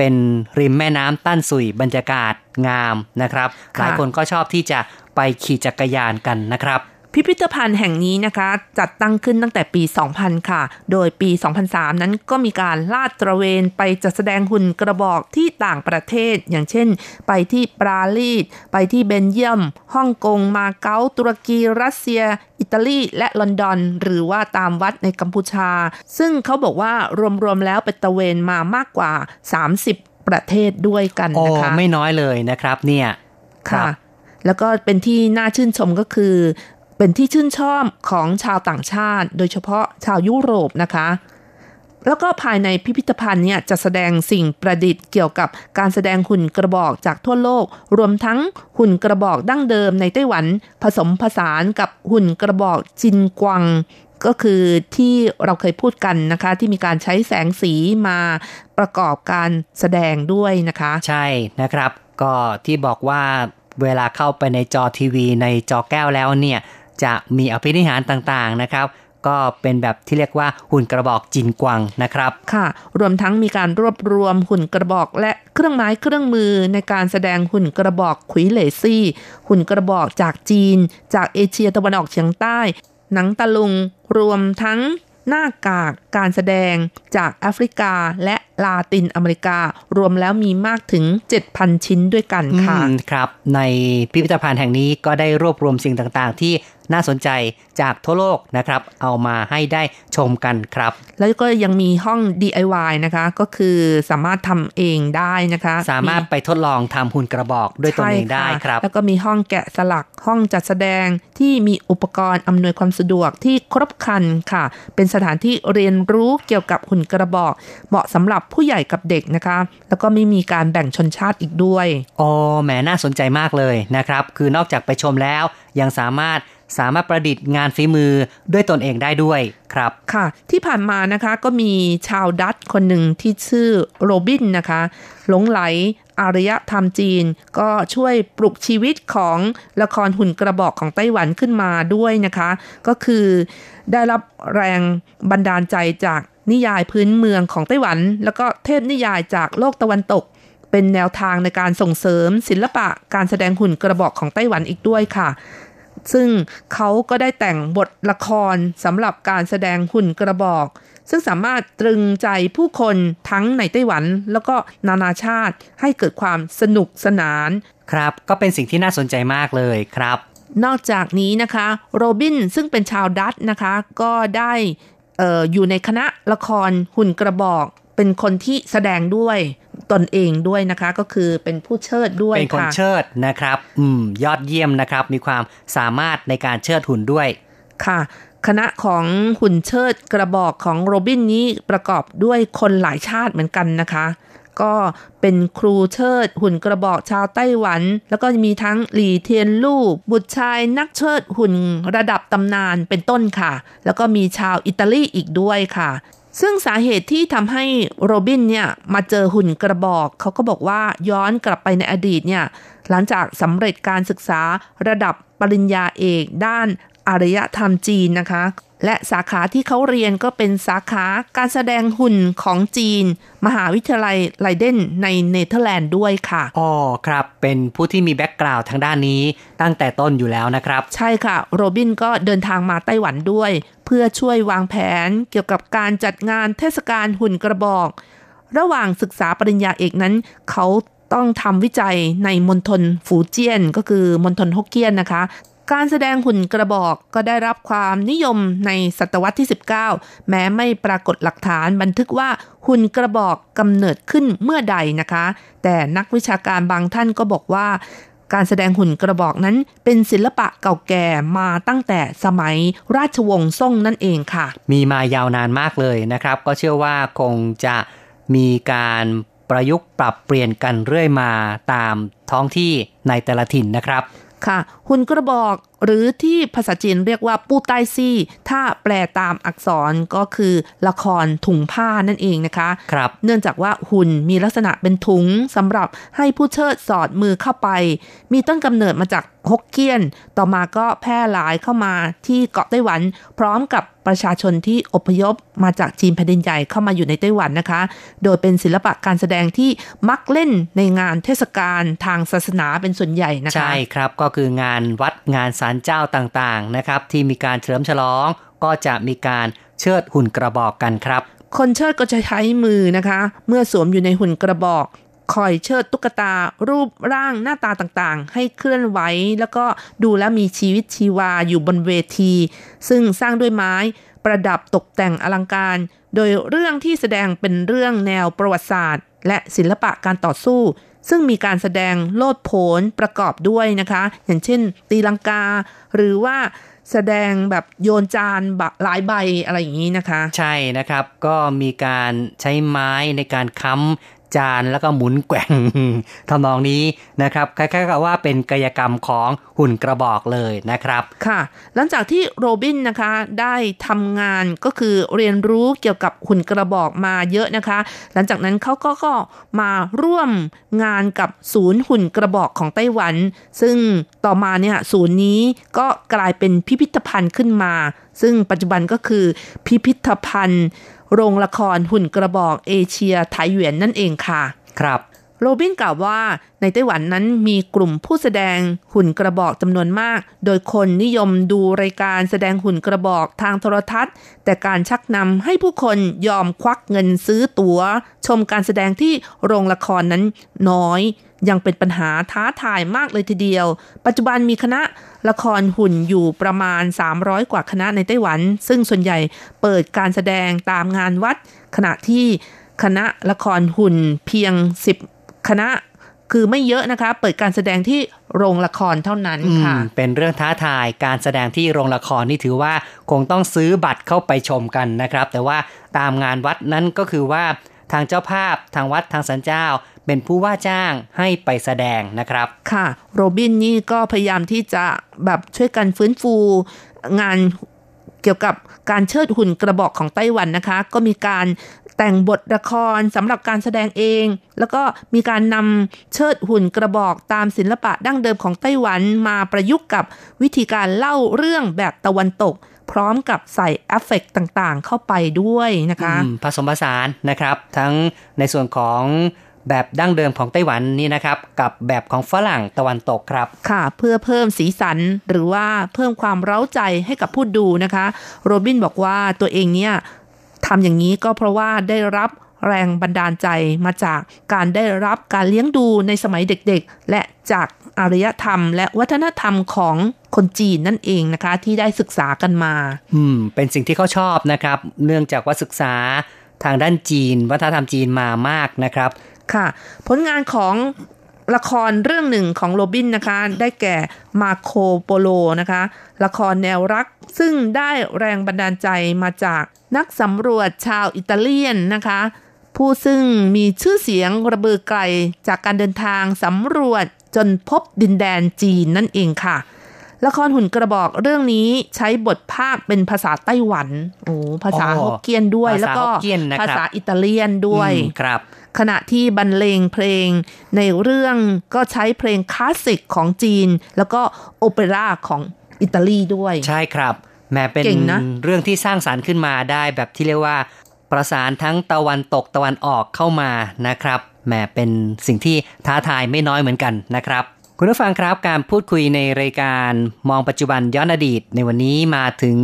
เป็นริมแม่น้ำตั้นสุยบรรยากาศงามนะครับค่ะหลายคนก็ชอบที่จะไปขี่จักรยานกันนะครับ พิพิธภัณฑ์แห่งนี้นะคะ จัดตั้งขึ้นตั้งแต่ปี 2000 ค่ะ โดยปี 2003 นั้นก็มีการลาดตระเวนไปจัดแสดงหุ่นกระบอกที่ต่างประเทศ อย่างเช่น ไปที่ปราลีสไปที่เบนเยียมฮ่องกงมาเก๊าตุรกีรัสเซีย อิตาลีและลอนดอน หรือว่าตามวัดในกัมพูชา ซึ่งเขาบอกว่ารวมๆแล้วไปตระเวนมามากกว่า 30 ประเทศด้วยกันโอ้นะคะไม่น้อยเลยนะครับเนี่ยค่ะแล้วก็เป็นที่น่าชื่นชมก็คือ เป็นที่ชื่นชอบของชาวต่างชาติ โดยเฉพาะชาวยุโรปนะคะ แล้วก็ภายในพิพิธภัณฑ์เนี่ยจะแสดงสิ่งประดิษฐ์เกี่ยวกับการแสดงหุ่นกระบอกจากทั่วโลก รวมทั้งหุ่นกระบอกดั้งเดิมในไต้หวัน ผสมผสานกับหุ่นกระบอกจินกวังก็คือที่เราเคยพูดกันนะคะ ที่มีการใช้แสงสีมาประกอบการแสดงด้วยนะคะ ใช่นะครับ ก็ที่บอกว่าเวลาเข้าไปในจอทีวีในจอแก้วแล้วเนี่ย จะมีอภินิหารต่างๆนะครับ ก็เป็นแบบที่เรียกว่าหุ่นกระบอกจินกวังนะครับ ค่ะ รวมทั้งมีการรวบรวมหุ่นกระบอกและเครื่องไม้เครื่องมือในการแสดงหุ่นกระบอกขุยเหลซี่ หุ่นกระบอกจากจีน จากเอเชียตะวันออกเฉียงใต้ หนังตะลุงรวมทั้งหน้ากากการแสดงจากแอฟริกาและลาตินอเมริกา รวมแล้วมีมากถึง 7,000 ชิ้นด้วยกันค่ะอืมครับ ในพิพิธภัณฑ์แห่งนี้ก็ได้รวบรวมสิ่งต่างๆ ที่ น่าสนใจจากทั่วโลกนะครับ เอามาให้ได้ชมกันครับ แล้วก็ยังมีห้อง DIY นะคะก็คือสามารถทำเองได้นะคะ สามารถไปทดลองทำหุ่นกระบอกด้วยตนเองได้ใช่ะครับ แล้วก็มีห้องแกะสลักห้องจัดแสดงที่มีอุปกรณ์อำนวยความสะดวกที่ครบครันค่ะ เป็นสถานที่เรียนรู้เกี่ยวกับหุ่นกระบอก เหมาะสำหรับผู้ใหญ่กับเด็กนะคะ แล้วก็ไม่มีการแบ่งชนชาติอีกด้วยโอ้แหมน่าสนใจมากเลยนะครับ คือนอกจากไปชมแล้วยังสามารถ สามารถประดิษฐ์งานฝีมือด้วยตนเองได้ด้วยครับ ค่ะ ที่ผ่านมานะคะก็มีชาวดัตคนหนึ่งที่ชื่อโรบินนะคะหลงไหลอารยธรรมจีน ก็ช่วยปลุกชีวิตของละครหุ่นกระบอกของไต้หวันขึ้นมาด้วยนะคะ ก็คือได้รับแรงบันดาลใจจากนิยายพื้นเมืองของไต้หวัน แล้วก็เทพนิยายจากโลกตะวันตก เป็นแนวทางในการส่งเสริมศิลปะการแสดงหุ่นกระบอกของไต้หวันอีกด้วยค่ะ ซึ่งเขาก็ได้แต่งบทละครสำหรับการแสดงหุ่นกระบอก ซึ่งสามารถตรึงใจผู้คนทั้งในไต้หวันแล้วก็นานาชาติให้เกิดความสนุกสนาน ครับ ก็เป็นสิ่งที่น่าสนใจมากเลยครับ นอกจากนี้นะคะโรบินซึ่งเป็นชาวดัตช์นะคะ ก็ได้เอออยู่ในคณะละครหุ่นกระบอก เป็นคนที่แสดงด้วยตนเองด้วยนะคะ ก็คือเป็นผู้เชิดด้วยเป็นคนค่ะเชิดนะครับ อืม ยอดเยี่ยมนะครับ มีความสามารถในการเชิดหุ่นด้วยค่ะ คณะของหุ่นเชิดกระบอกของโรบินนี้ประกอบด้วยคนหลายชาติเหมือนกันนะคะ ก็เป็นครูเชิด หุ่นกระบอกชาวไต้หวัน แล้วก็มีทั้งหลี่เทียนลู่บุตรชายนักเชิดหุ่นระดับตำนานเป็นต้นค่ะ แล้วก็มีชาวอิตาลีอีกด้วยค่ะ ซึ่งสาเหตุที่ทำให้โรบินเนี่ยมาเจอหุ่นกระบอก เขาก็บอกว่าย้อนกลับไปในอดีตเนี่ยหลังจากสำเร็จการศึกษาระดับปริญญาเอกด้านอารยธรรมจีนนะคะ และสาขาที่เขาเรียนก็เป็นสาขาการแสดงหุ่นของจีน มหาวิทยาลัยไลเดนในเนเธอร์แลนด์ด้วยค่ะอ๋อครับ เป็นผู้ที่มี background ทางด้านนี้ตั้งแต่ต้นอยู่แล้วนะครับ ใช่ค่ะ โรบินก็เดินทางมาไต้หวันด้วย เพื่อช่วยวางแผนเกี่ยวกับการจัดงานเทศกาลหุ่นกระบอก ระหว่างศึกษาปริญญาเอกนั้น เขาต้องทำวิจัยในมณฑลฝูเจี้ยน ก็คือมณฑลฮกเกี้ยนนะคะ การแสดงหุ่นกระบอกก็ได้รับความนิยมในศตวรรษที่ 19 แม้ไม่ปรากฏหลักฐานบันทึกว่าหุ่นกระบอกกำเนิดขึ้นเมื่อใดนะคะ แต่นักวิชาการบางท่านก็บอกว่า การแสดงหุ่นกระบอกนั้นเป็นศิลปะเก่าแก่มาตั้งแต่สมัยราชวงศ์ซ่งนั่นเองค่ะ มีมายาวนานมากเลยนะครับ ก็เชื่อว่าคงจะมีการประยุกต์ปรับเปลี่ยนกันเรื่อยมาตามท้องที่ในแต่ละถิ่นนะครับ ค่ะ หุ่นกระบอก หรือที่ภาษาจีนเรียกว่าปูใต้ซี่ ถ้าแปลตามอักษรก็คือละครถุงผ้านั่นเองนะคะครับเนื่องจากว่าหุ่นมีลักษณะเป็นถุงสำหรับให้ผู้เชิดสอดมือเข้าไป มีต้นกำเนิดมาจากฮกเกี้ยน ต่อมาก็แพร่หลายเข้ามาที่เกาะไต้หวัน พร้อมกับประชาชนที่อพยพมาจากจีนแผ่นดินใหญ่เข้ามาอยู่ในไต้หวันนะคะ โดยเป็นศิลปะการแสดงที่มักเล่นในงานเทศกาลทางศาสนาเป็นส่วนใหญ่นะคะ ใช่ครับก็คืองานวัดงานศาลเจ้าต่างๆนะครับที่มีการเฉลิมฉลองก็จะมีการเชิดหุ่นกระบอกกันครับ คนเชิดก็จะใช้มือนะคะ เมื่อสวมอยู่ในหุ่นกระบอกคอยเชิดตุ๊กตา รูปร่างหน้าตาต่างๆ ให้เคลื่อนไหวแล้วก็ดูแลมีชีวิตชีวาอยู่บนเวที ซึ่งสร้างด้วยไม้ประดับตกแต่งอลังการ โดยเรื่องที่แสดงเป็นเรื่องแนวประวัติศาสตร์ และศิลปะการต่อสู้ ซึ่งมีการแสดงโลดโผนประกอบด้วยนะคะ อย่างเช่น ตีลังกา หรือว่าแสดงแบบโยนจานบหลายใบอะไรอย่างนี้นะคะ ใช่นะครับก็มีการใช้ไม้ในการค้ำ จานแล้วก็หมุนแกว่งทำนองนี้นะครับคล้ายๆกับว่าเป็นกายกรรมของหุ่นกระบอกเลยนะครับค่ะ หลังจากที่โรบินนะคะได้ทำงานก็คือเรียนรู้เกี่ยวกับหุ่นกระบอกมาเยอะนะคะ หลังจากนั้นเขาก็ก็มาร่วมงานกับศูนย์หุ่นกระบอกของไต้หวัน ซึ่งต่อมาเนี่ยศูนย์นี้ก็กลายเป็นพิพิธภัณฑ์ขึ้นมา ซึ่งปัจจุบันก็คือพิพิธภัณฑ์ โรงละครหุ่นกระบอกเอเชียไทยเหวียนนั่นเองค่ะ ครับ โรบินกล่าวว่าในไต้หวันนั้นมีกลุ่มผู้แสดงหุ่นกระบอกจำนวนมาก โดยคนนิยมดูรายการแสดงหุ่นกระบอกทางโทรทัศน์ แต่การชักนำให้ผู้คนยอมควักเงินซื้อตัว๋ว ชมการแสดงที่โรงละครนั้นน้อย ยังเป็นปัญหาท้าทายมากเลยทีเดียว ปัจจุบันมีคณะละครหุ่นอยู่ประมาณ 300 กว่าคณะในไต้หวัน ซึ่งส่วนใหญ่เปิดการแสดงตามงานวัด ขณะที่คณะละครหุ่นเพียง 10 คณะคือไม่เยอะนะคะ เปิดการแสดงที่โรงละครเท่านั้นค่ะอืมเป็นเรื่องท้าทายการแสดงที่โรงละครนี่ถือว่าคงต้องซื้อบัตรเข้าไปชมกันนะครับ แต่ว่าตามงานวัดนั้นก็คือว่าทางเจ้าภาพทางวัดทางสันเจ้า เป็นผู้ว่าจ้างให้ไปแสดงนะครับ ค่ะ โรบินนี่ก็พยายามที่จะแบบช่วยกันฟื้นฟูงานเกี่ยวกับการเชิดหุ่นกระบอกของไต้หวันนะคะ ก็มีการแต่งบทละครสำหรับการแสดงเอง แล้วก็มีการนำเชิดหุ่นกระบอกตามศิลปะดั้งเดิมของไต้หวันมาประยุกต์กับวิธีการเล่าเรื่องแบบตะวันตก พร้อมกับใส่เอฟเฟกต์ต่างๆ เข้าไปด้วยนะคะอืมผสมผสานนะครับ ทั้งในส่วนของ แบบดั้งเดิมของไต้หวันนี่นะครับ กับแบบของฝรั่งตะวันตกครับ ค่ะเพื่อเพิ่มสีสันหรือว่าเพิ่มความเร้าใจให้กับผู้ดูนะคะ โรบินบอกว่าตัวเองเนี่ยทำอย่างนี้ก็เพราะว่าได้รับแรงบันดาลใจมาจากการได้รับการเลี้ยงดูในสมัยเด็กๆ และจากอารยธรรม และวัฒนธรรมของคนจีนนั่นเองนะคะ ที่ได้ศึกษากันมา อืม เป็นสิ่งที่เขาชอบนะครับ เนื่องจากว่าศึกษาทางด้านจีน วัฒนธรรมจีนมามากนะครับ ค่ะ ผลงานของละครเรื่องหนึ่งของโรบินนะคะ ได้แก่มาโคโปโลนะคะ ละครแนวรักซึ่งได้แรงบันดาลใจมาจากนักสำรวจชาวอิตาเลียนนะคะ ผู้ซึ่งมีชื่อเสียงระเบือไกลจากการเดินทางสำรวจจนพบดินแดนจีนนั่นเองค่ะ ละครหุ่นกระบอกเรื่องนี้ใช้บทภาคเป็นภาษาไต้หวันโอ้ภาษาอ๋อฮกเกี้ยนด้วยภาษาแล้วก็ฮกเกี้ยนนะครับภาษาอิตาเลียนด้วยอืมครับ ขณะที่บรรเลงเพลงในเรื่องก็ใช้เพลงคลาสสิกของจีน แล้วก็โอเปร่าของอิตาลีด้วย ใช่ครับแหม้เป็นเก่งนะเรื่องที่สร้างสารรค์ขึ้นมาได้แบบที่เรียกว่า ประสานทั้งตะวันตกตะวันออกเข้ามานะครับแหมเป็นสิ่งที่ท้าทายไม่น้อยเหมือนกันนะครับ คุณผู้ฟังครับการพูดคุยในรายการมองปัจจุบันย้อนอดีต ในวันนี้มาถึง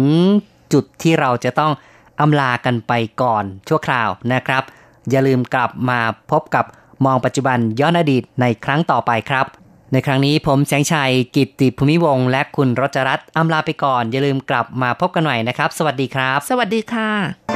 จุดที่เราจะต้องอำลากันไปก่อนชั่วคราวนะครับ อย่าลืมกลับมาพบกับมองปัจจุบันย้อนอดีตในครั้งต่อไปครับ ในครั้งนี้ผมแสงชัยกิตติภูมิวงและคุณรจรัตน์อำลาไปก่อน อย่าลืมกลับมาพบกันใหม่นะครับ สวัสดีครับ สวัสดีค่ะ